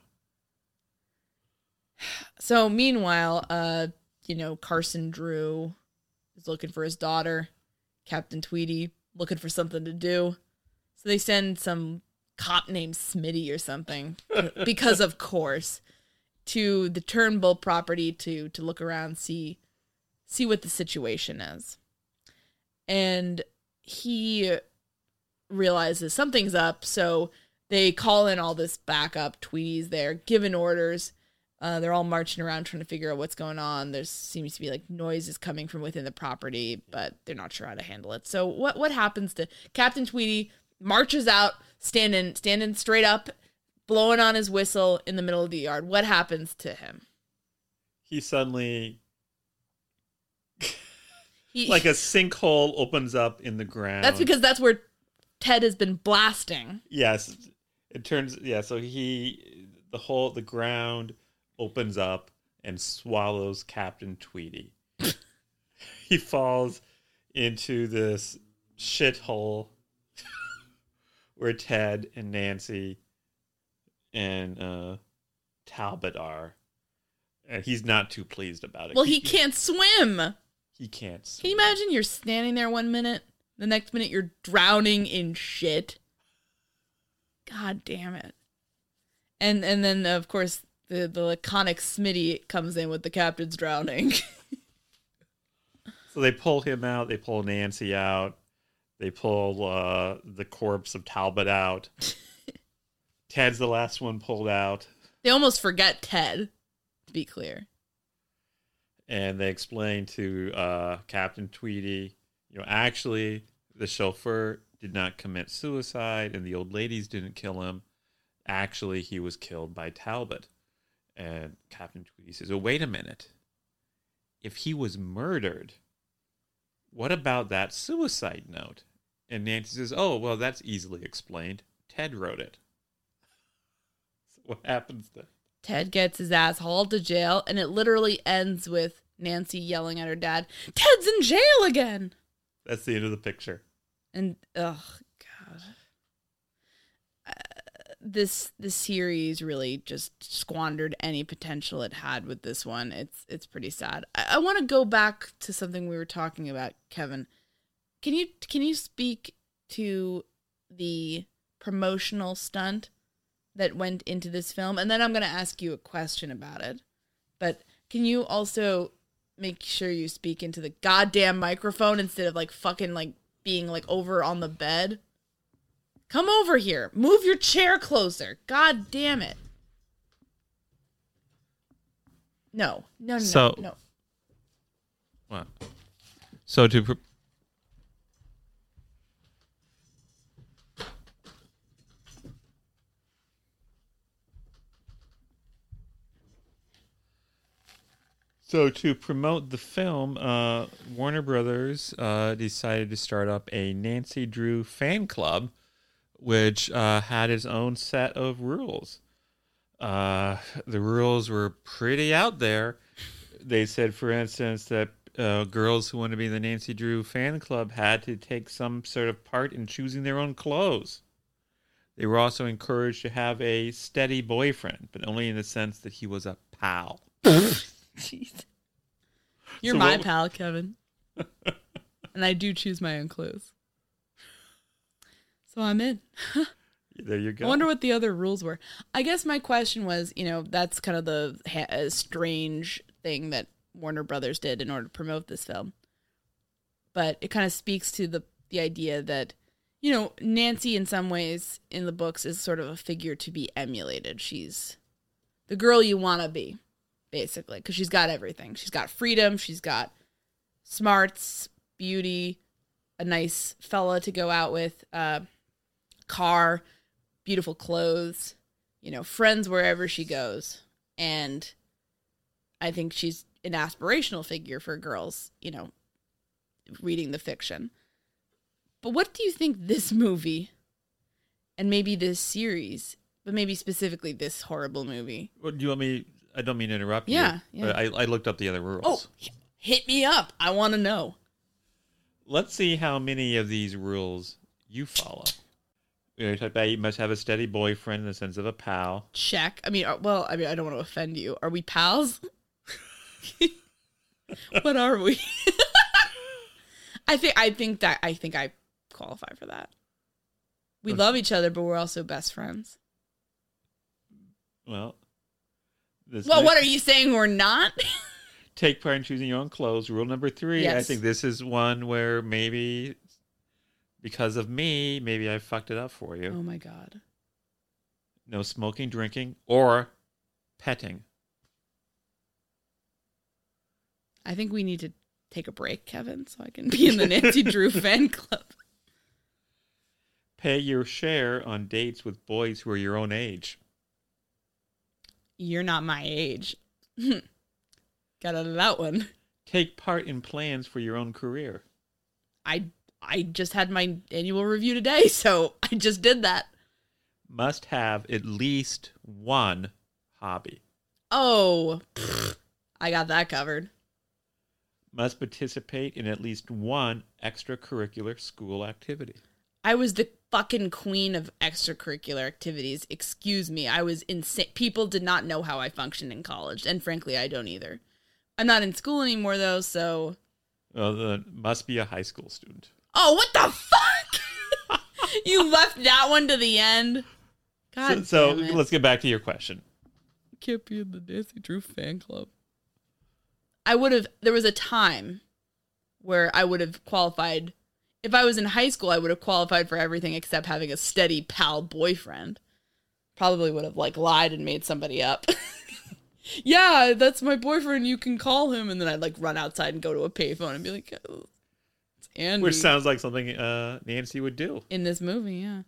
[SPEAKER 1] So meanwhile, uh, you know, Carson Drew is looking for his daughter, Captain Tweedy looking for something to do. So they send some cop named Smitty or something, because of course, to the Turnbull property to to look around, see see what the situation is. And he realizes something's up, so they call in all this backup. Tweedy's there, giving orders. Uh, they're all marching around trying to figure out what's going on. There seems to be like noises coming from within the property, but they're not sure how to handle it. So what what happens to Captain Tweedy? Marches out, standing standing straight up, blowing on his whistle in the middle of the yard. What happens to him?
[SPEAKER 2] He suddenly,
[SPEAKER 1] He,
[SPEAKER 2] like a sinkhole opens up in the ground.
[SPEAKER 1] that's because that's where Ted has been blasting.
[SPEAKER 2] Yes. It turns, yeah, so he, the whole, the ground opens up and swallows Captain Tweedy. he falls into this shithole where Ted and Nancy and uh, Talbot are, and he's not too pleased about it.
[SPEAKER 1] Well, he can't swim.
[SPEAKER 2] He can't.
[SPEAKER 1] Can you imagine you're standing there one minute, the next minute you're drowning in shit? God damn it. And and then of course the the laconic Smitty comes in with the captain's drowning.
[SPEAKER 2] So they pull him out. They pull Nancy out. They pull uh, the corpse of Talbot out. Ted's the last one pulled out,
[SPEAKER 1] they almost forget Ted, to be clear.
[SPEAKER 2] and they explain to uh, Captain Tweedy, you know, actually the chauffeur did not commit suicide, and the old ladies didn't kill him. Actually, he was killed by Talbot. Uh, and Captain Tweedy says, "Oh, wait a minute. If he was murdered, what about that suicide note?" And Nancy says, "Oh, well, that's easily explained. Ted wrote it." So what happens then?
[SPEAKER 1] Ted gets his ass hauled to jail, and it literally ends with Nancy yelling at her dad, Ted's in jail again!
[SPEAKER 2] That's the end of the picture.
[SPEAKER 1] And, oh, God. Uh, this this series really just squandered any potential it had with this one. It's it's pretty sad. I, I want to go back to something we were talking about, Kevin. Can you can you speak to the promotional stunt that went into this film? And then I'm going to ask you a question about it. But can you also make sure you speak into the goddamn microphone instead of like fucking like being like over on the bed? Come over here. Move your chair closer. God damn it. No. No, no,
[SPEAKER 2] So-
[SPEAKER 1] no. no.
[SPEAKER 2] What? So to. Pr- So to promote the film, uh, Warner Brothers uh, decided to start up a Nancy Drew fan club, which uh, had its own set of rules. Uh, the rules were pretty out there. They said, for instance, that uh, girls who wanted to be in the Nancy Drew fan club had to take some sort of part in choosing their own clothes. They were also encouraged to have a steady boyfriend, but only in the sense that he was a pal.
[SPEAKER 1] Jeez. You're
[SPEAKER 2] So
[SPEAKER 1] my
[SPEAKER 2] what-
[SPEAKER 1] pal, Kevin. and I do choose my own clothes. So I'm in.
[SPEAKER 2] There you go.
[SPEAKER 1] I wonder what the other rules were. I guess my question was, you know, that's kind of the ha- uh, strange thing that Warner Brothers did in order to promote this film. But it kind of speaks to the the idea that, you know, Nancy in some ways in the books is sort of a figure to be emulated. She's the girl you want to be, basically, because she's got everything. She's got freedom. She's got smarts, beauty, a nice fella to go out with, uh, car, beautiful clothes, you know, friends wherever she goes. And I think she's an aspirational figure for girls, you know, reading the fiction. But what do you think this movie and maybe this series, but maybe specifically this horrible movie?
[SPEAKER 2] Well, do you want me? I don't mean to interrupt you.
[SPEAKER 1] Yeah, yeah.
[SPEAKER 2] But I, I looked up the other rules.
[SPEAKER 1] Oh, hit me up. I want to know.
[SPEAKER 2] Let's see how many of these rules you follow. You, know, you talked about you must have a steady boyfriend in the sense of a pal.
[SPEAKER 1] Check. I mean, uh, well, I mean, I don't want to offend you. Are we pals? what are we? I think I think that I think I qualify for that. We
[SPEAKER 2] Okay.
[SPEAKER 1] love each other, but we're also best friends.
[SPEAKER 2] Well, this
[SPEAKER 1] Well, what are you saying we're not?
[SPEAKER 2] take part in choosing your own clothes. Rule number three. I think this is one where maybe because of me, maybe I fucked it up for you.
[SPEAKER 1] oh my god.
[SPEAKER 2] No smoking, drinking, or petting.
[SPEAKER 1] I think we need to take a break, Kevin, so I can be in the Nancy Drew fan club.
[SPEAKER 2] Pay your share on dates with boys who are your own age.
[SPEAKER 1] You're not my age. Got out of that one.
[SPEAKER 2] Take part in plans for your own career.
[SPEAKER 1] I I just had my annual review today, so I just did that.
[SPEAKER 2] Must have at least one hobby.
[SPEAKER 1] Oh, pfft, I got that covered.
[SPEAKER 2] must participate in at least one extracurricular school activity.
[SPEAKER 1] I was the fucking queen of extracurricular activities. Excuse me. I was insane. People did not know how I functioned in college, and frankly, I don't either. I'm not in school anymore though, so
[SPEAKER 2] Well, must be a high school student.
[SPEAKER 1] Oh, what the fuck? you left that one to the end. God
[SPEAKER 2] so
[SPEAKER 1] damn it.
[SPEAKER 2] so let's get back to your question.
[SPEAKER 1] can't be in the Nancy Drew fan club. I would have. There was a time where I would have qualified. If I was in high school, I would have qualified for everything except having a steady pal boyfriend. Probably would have like lied and made somebody up. yeah, that's my boyfriend. You can call him, and then I'd like run outside and go to a payphone and be like, oh, "It's Andy."
[SPEAKER 2] Which sounds like something uh, Nancy would do.
[SPEAKER 1] in this movie, yeah.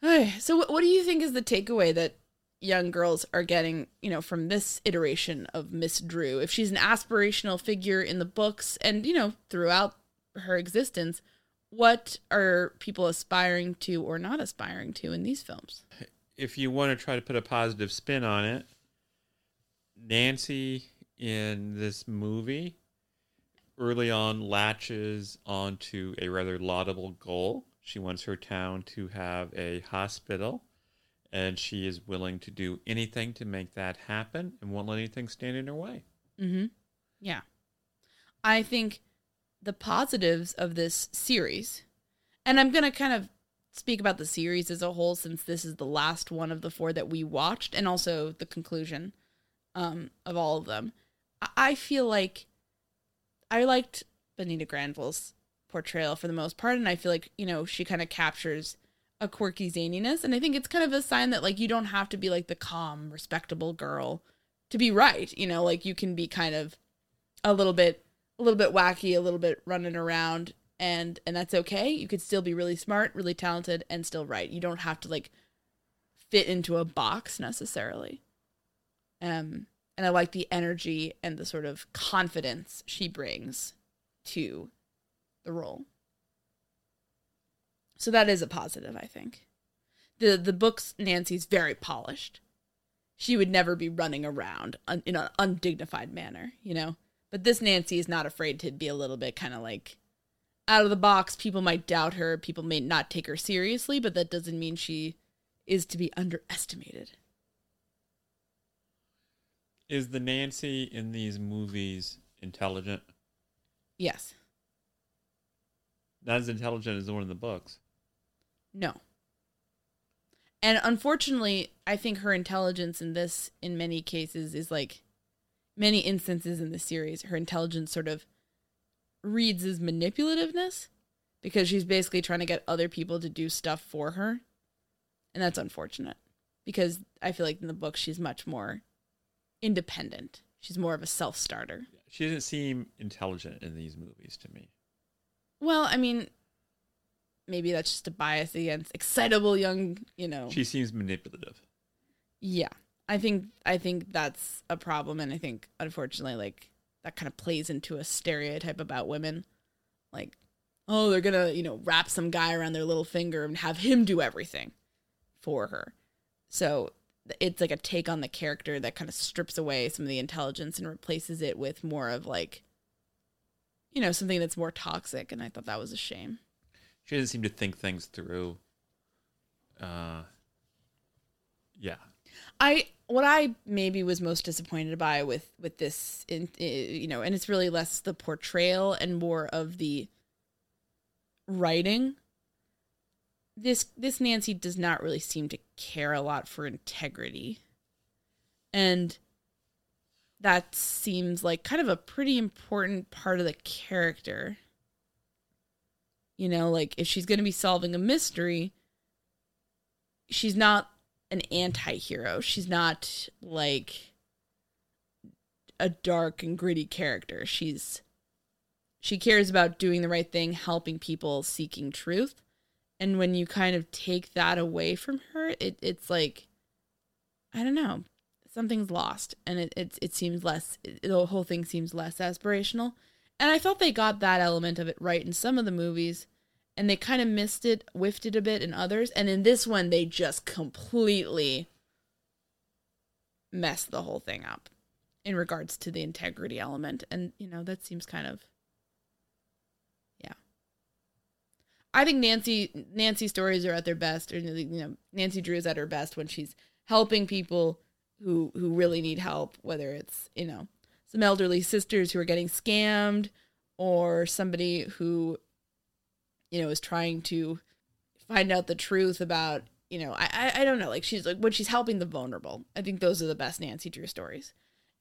[SPEAKER 1] Hey, so what, what do you think is the takeaway that young girls are getting, you know, from this iteration of Miss Drew? If she's an aspirational figure in the books and, you know, throughout her existence, what are people aspiring to or not aspiring to in these films?
[SPEAKER 2] If you want to try to put a positive spin on it, Nancy in this movie early on latches onto a rather laudable goal. She wants her town to have a hospital, and she is willing to do anything to make that happen and won't let anything stand in her way.
[SPEAKER 1] Mm-hmm. Yeah. I think the positives of this series, and I'm going to kind of speak about the series as a whole since this is the last one of the four that we watched and also the conclusion um, of all of them. I, I feel like I liked Bonita Granville's portrayal for the most part, and I feel like, you know, she kind of captures a quirky zaniness, and I think it's kind of a sign that, like, you don't have to be like the calm, respectable girl to be right. You know, like you can be kind of a little bit a little bit wacky, a little bit running around and and that's okay. You could still be really smart, really talented and still right. You don't have to like fit into a box necessarily. Um and I like the energy and the sort of confidence she brings to the role. So that is a positive, I think. The the book's Nancy's very polished she would never be running around un- in an undignified manner, you know? But this Nancy is not afraid to be a little bit kind of like out of the box. People might doubt her, people may not take her seriously, but that doesn't mean she is to be underestimated.
[SPEAKER 2] Is the Nancy in these movies intelligent?
[SPEAKER 1] Yes.
[SPEAKER 2] Not as intelligent as the one in the books.
[SPEAKER 1] No. And unfortunately, I think her intelligence in this, in many cases, is like many instances in the series, her intelligence sort of reads as manipulativeness because she's basically trying to get other people to do stuff for her. And that's unfortunate because I feel like in the book, she's much more independent. She's more of a self starter.
[SPEAKER 2] She doesn't seem intelligent in these movies to me.
[SPEAKER 1] Well, I mean, maybe that's just a bias against excitable young, you know.
[SPEAKER 2] She seems manipulative.
[SPEAKER 1] Yeah. I think I think that's a problem and I think unfortunately like that kind of plays into a stereotype about women. Like, oh, they're going to, you know, wrap some guy around their little finger and have him do everything for her. So, it's like a take on the character that kind of strips away some of the intelligence and replaces it with more of like you know, something that's more toxic and I thought that was a shame.
[SPEAKER 2] She doesn't seem to think things through. Uh, yeah.
[SPEAKER 1] I what I maybe was most disappointed by with with this in you know, and it's really less the portrayal and more of the writing. This this Nancy does not really seem to care a lot for integrity. And that seems like kind of a pretty important part of the character. You know, like if she's going to be solving a mystery, she's not an anti-hero. She's not like a dark and gritty character. She's she cares about doing the right thing, helping people, seeking truth. And when you kind of take that away from her, it it's like I don't know, something's lost and it it, it seems less the whole thing seems less aspirational. And I thought they got that element of it right in some of the movies and they kind of missed it, whiffed it a bit in others. And in this one, they just completely messed the whole thing up. in regards to the integrity element and you know that seems kind of yeah i think nancy nancy stories are at their best or you know nancy drew is at her best when she's helping people who who really need help whether it's you know some elderly sisters who are getting scammed or somebody who you know is trying to find out the truth about you know I, I i don't know like she's like when she's helping the vulnerable i think those are the best nancy drew stories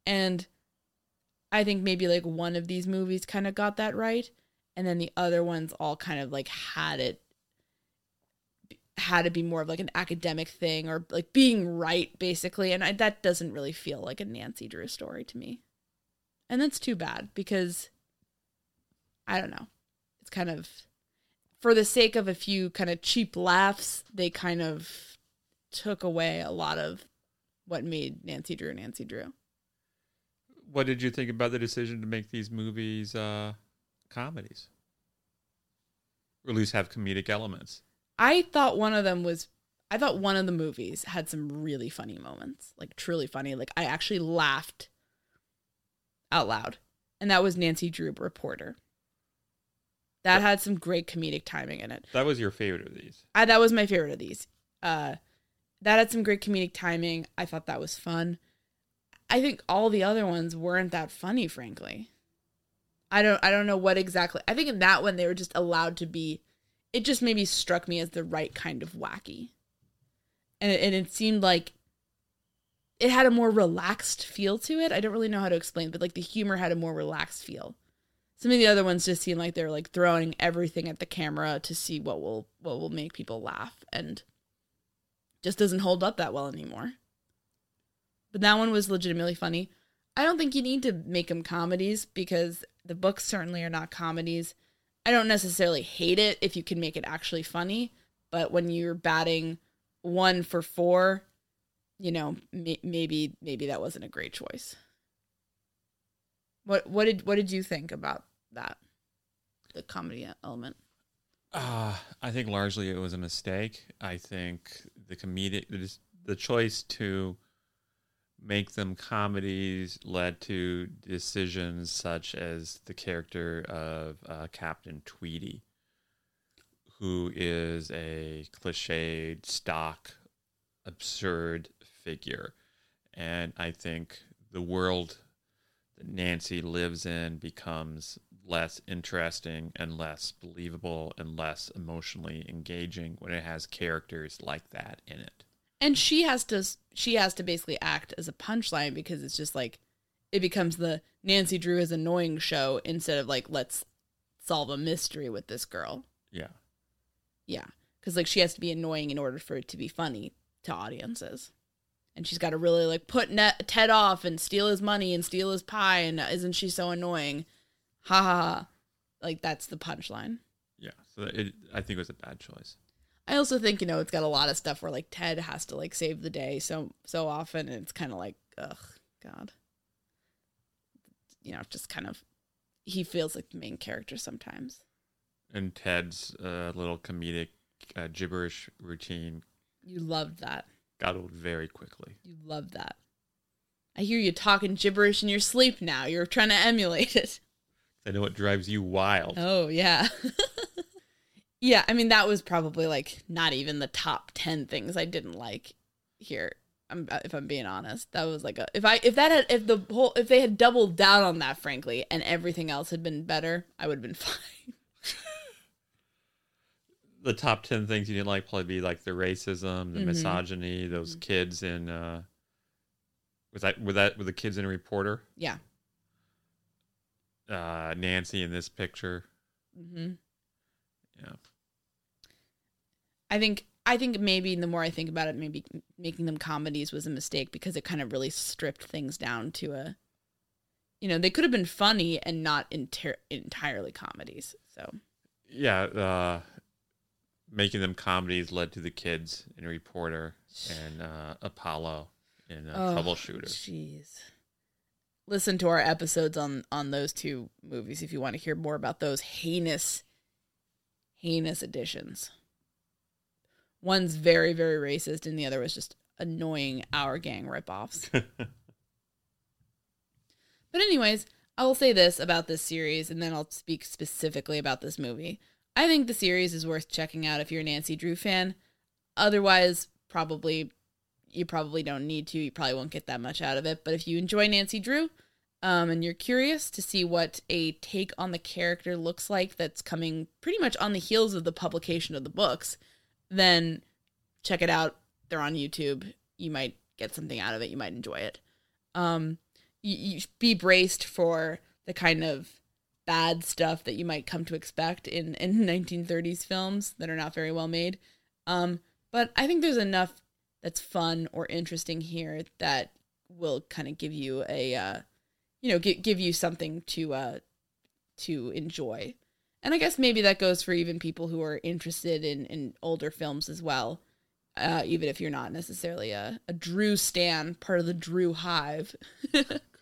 [SPEAKER 1] and I think maybe like one of these movies kind of got that right. And then the other ones all kind of like had it had to be more of like an academic thing or like being right basically and I, that doesn't really feel like a Nancy Drew story to me. And that's too bad because I don't know. It's kind of for the sake of a few kind of cheap laughs, they kind of took away a lot of what made Nancy Drew Nancy Drew
[SPEAKER 2] what did you think about the decision to make these movies uh, comedies, or at least have comedic elements?
[SPEAKER 1] I thought one of them was. I thought one of the movies had some really funny moments, like truly funny. Like I actually laughed out loud, and that was Nancy Drew Reporter. That had some great comedic timing in it.
[SPEAKER 2] That was your favorite of these.
[SPEAKER 1] I, that was my favorite of these. Uh, that had some great comedic timing. I thought that was fun. I think all the other ones weren't that funny, frankly. I don't I don't know what exactly. I think in that one they were just allowed to be it just maybe struck me as the right kind of wacky. And it, and it seemed like it had a more relaxed feel to it. I don't really know how to explain, but like the humor had a more relaxed feel. Some of the other ones just seem like they're like throwing everything at the camera to see what will what will make people laugh and just doesn't hold up that well anymore but that one was legitimately funny. I don't think you need to make them comedies because the books certainly are not comedies. I don't necessarily hate it if you can make it actually funny, but when you're batting one for four, you know, may- maybe maybe that wasn't a great choice. What what did what did you think about that? The comedy element.
[SPEAKER 2] Uh, I think largely it was a mistake. I think the comedic the choice to make them comedies led to decisions such as the character of uh, Captain Tweedy, who is a cliched, stock, absurd figure. And I think the world that Nancy lives in becomes less interesting and less believable and less emotionally engaging when it has characters like that in it
[SPEAKER 1] and she has to she has to basically act as a punchline because it's just like it becomes the Nancy Drew is annoying show instead of like let's solve a mystery with this girl.
[SPEAKER 2] Yeah.
[SPEAKER 1] Yeah, cuz like she has to be annoying in order for it to be funny to audiences. And she's got to really like put Net- Ted off and steal his money and steal his pie and isn't she so annoying? Ha ha ha. Like that's the punchline.
[SPEAKER 2] Yeah. So it I think it was a bad choice.
[SPEAKER 1] I also think you know it's got a lot of stuff where like Ted has to like save the day so so often, and it's kind of like ugh, God. You know, just kind of he feels like the main character sometimes.
[SPEAKER 2] And Ted's uh, little comedic uh, gibberish routine.
[SPEAKER 1] You loved that.
[SPEAKER 2] Got old very quickly.
[SPEAKER 1] You loved that. I hear you talking gibberish in your sleep now. You're trying to emulate it.
[SPEAKER 2] I know it drives you wild.
[SPEAKER 1] Oh yeah. Yeah, I mean that was probably like not even the top 10 things I didn't like here. I'm, if I'm being honest, that was like a if I if that had if the whole if they had doubled down on that frankly and everything else had been better, I would have been fine.
[SPEAKER 2] the top 10 things you didn't like probably be like the racism, the
[SPEAKER 1] Mhm.
[SPEAKER 2] misogyny, those
[SPEAKER 1] Mhm.
[SPEAKER 2] kids in uh was that with that with the kids in a reporter?
[SPEAKER 1] Yeah.
[SPEAKER 2] Uh Nancy in this picture.
[SPEAKER 1] hmm
[SPEAKER 2] Yeah.
[SPEAKER 1] I think I think maybe the more I think about it, maybe making them comedies was a mistake because it kind of really stripped things down to a, you know, they could have been funny and not enter- entirely comedies. So
[SPEAKER 2] Yeah, uh making them comedies led to the kids in a reporter and uh Apollo in a
[SPEAKER 1] Oh,
[SPEAKER 2] troubleshooter.
[SPEAKER 1] Jeez. Listen to our episodes on on those two movies if you want to hear more about those heinous, heinous additions. One's very very racist, and the other was just annoying our gang ripoffs. But anyways, I will say this about this series, and then I'll speak specifically about this movie. I think the series is worth checking out if you're a Nancy Drew fan. Otherwise, probably you probably don't need to. You probably won't get that much out of it. But if you enjoy Nancy Drew, um, and you're curious to see what a take on the character looks like that's coming pretty much on the heels of the publication of the books, then check it out. They're on YouTube. You might get something out of it. You might enjoy it. Um, you, you be braced for the kind of bad stuff that you might come to expect in in 1930s films that are not very well made. Um, but I think there's enough that's fun or interesting here that will kind of give you a uh, you know give give you something to uh to enjoy. And I guess maybe that goes for even people who are interested in in older films as well. Uh, even if you're not necessarily a, a Drew stan, part of the Drew hive.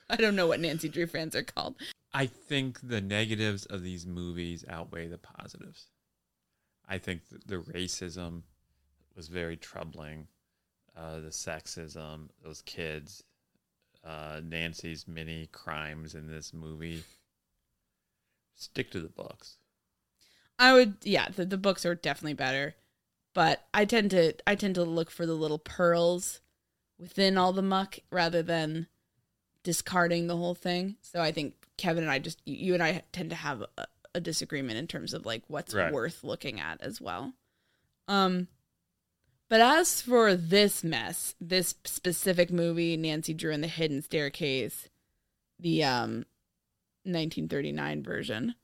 [SPEAKER 1] I don't know what Nancy Drew fans are called.
[SPEAKER 2] I think the negatives of these movies outweigh the positives. I think the racism was very troubling. Uh, the sexism, those kids, uh, Nancy's many crimes in this movie. Stick to the books.
[SPEAKER 1] I would, yeah, the, the books are definitely better, but I tend to I tend to look for the little pearls within all the muck rather than discarding the whole thing. So I think Kevin and I just you and I tend to have a, a disagreement in terms of like what's
[SPEAKER 2] Right.
[SPEAKER 1] worth looking at as well. Um but as for this mess, this specific movie, Nancy Drew and the Hidden Staircase, the um 1939 version.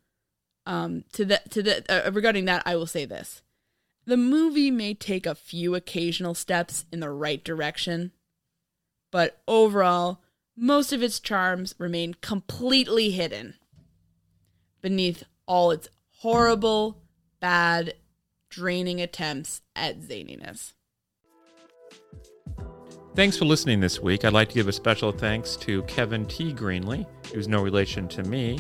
[SPEAKER 1] Um to the to the uh, regarding that I will say this. The movie may take a few occasional steps in the right direction, but overall, most of its charms remain completely hidden beneath all its horrible, bad, draining attempts at zaniness.
[SPEAKER 2] Thanks for listening this week. I'd like to give a special thanks to Kevin T. Greenlee, who's no relation to me.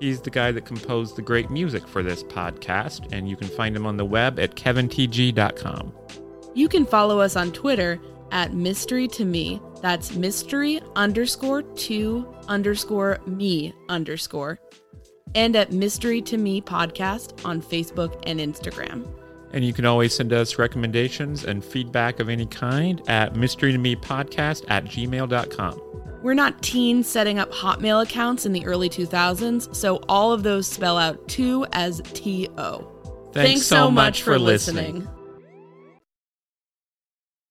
[SPEAKER 2] He's the guy that composed the great music for this podcast, and you can find him on the web at kevintg.com.
[SPEAKER 1] You can follow us on Twitter at mystery to me. That's mystery underscore to underscore me underscore. And at mystery to me podcast on Facebook and Instagram.
[SPEAKER 2] And you can always send us recommendations and feedback of any kind at mystery to me podcast at gmail.com.
[SPEAKER 1] We're not teens setting up Hotmail accounts in the early 2000s, so all of those spell out 2 as T O.
[SPEAKER 2] Thanks so much for listening.
[SPEAKER 1] listening.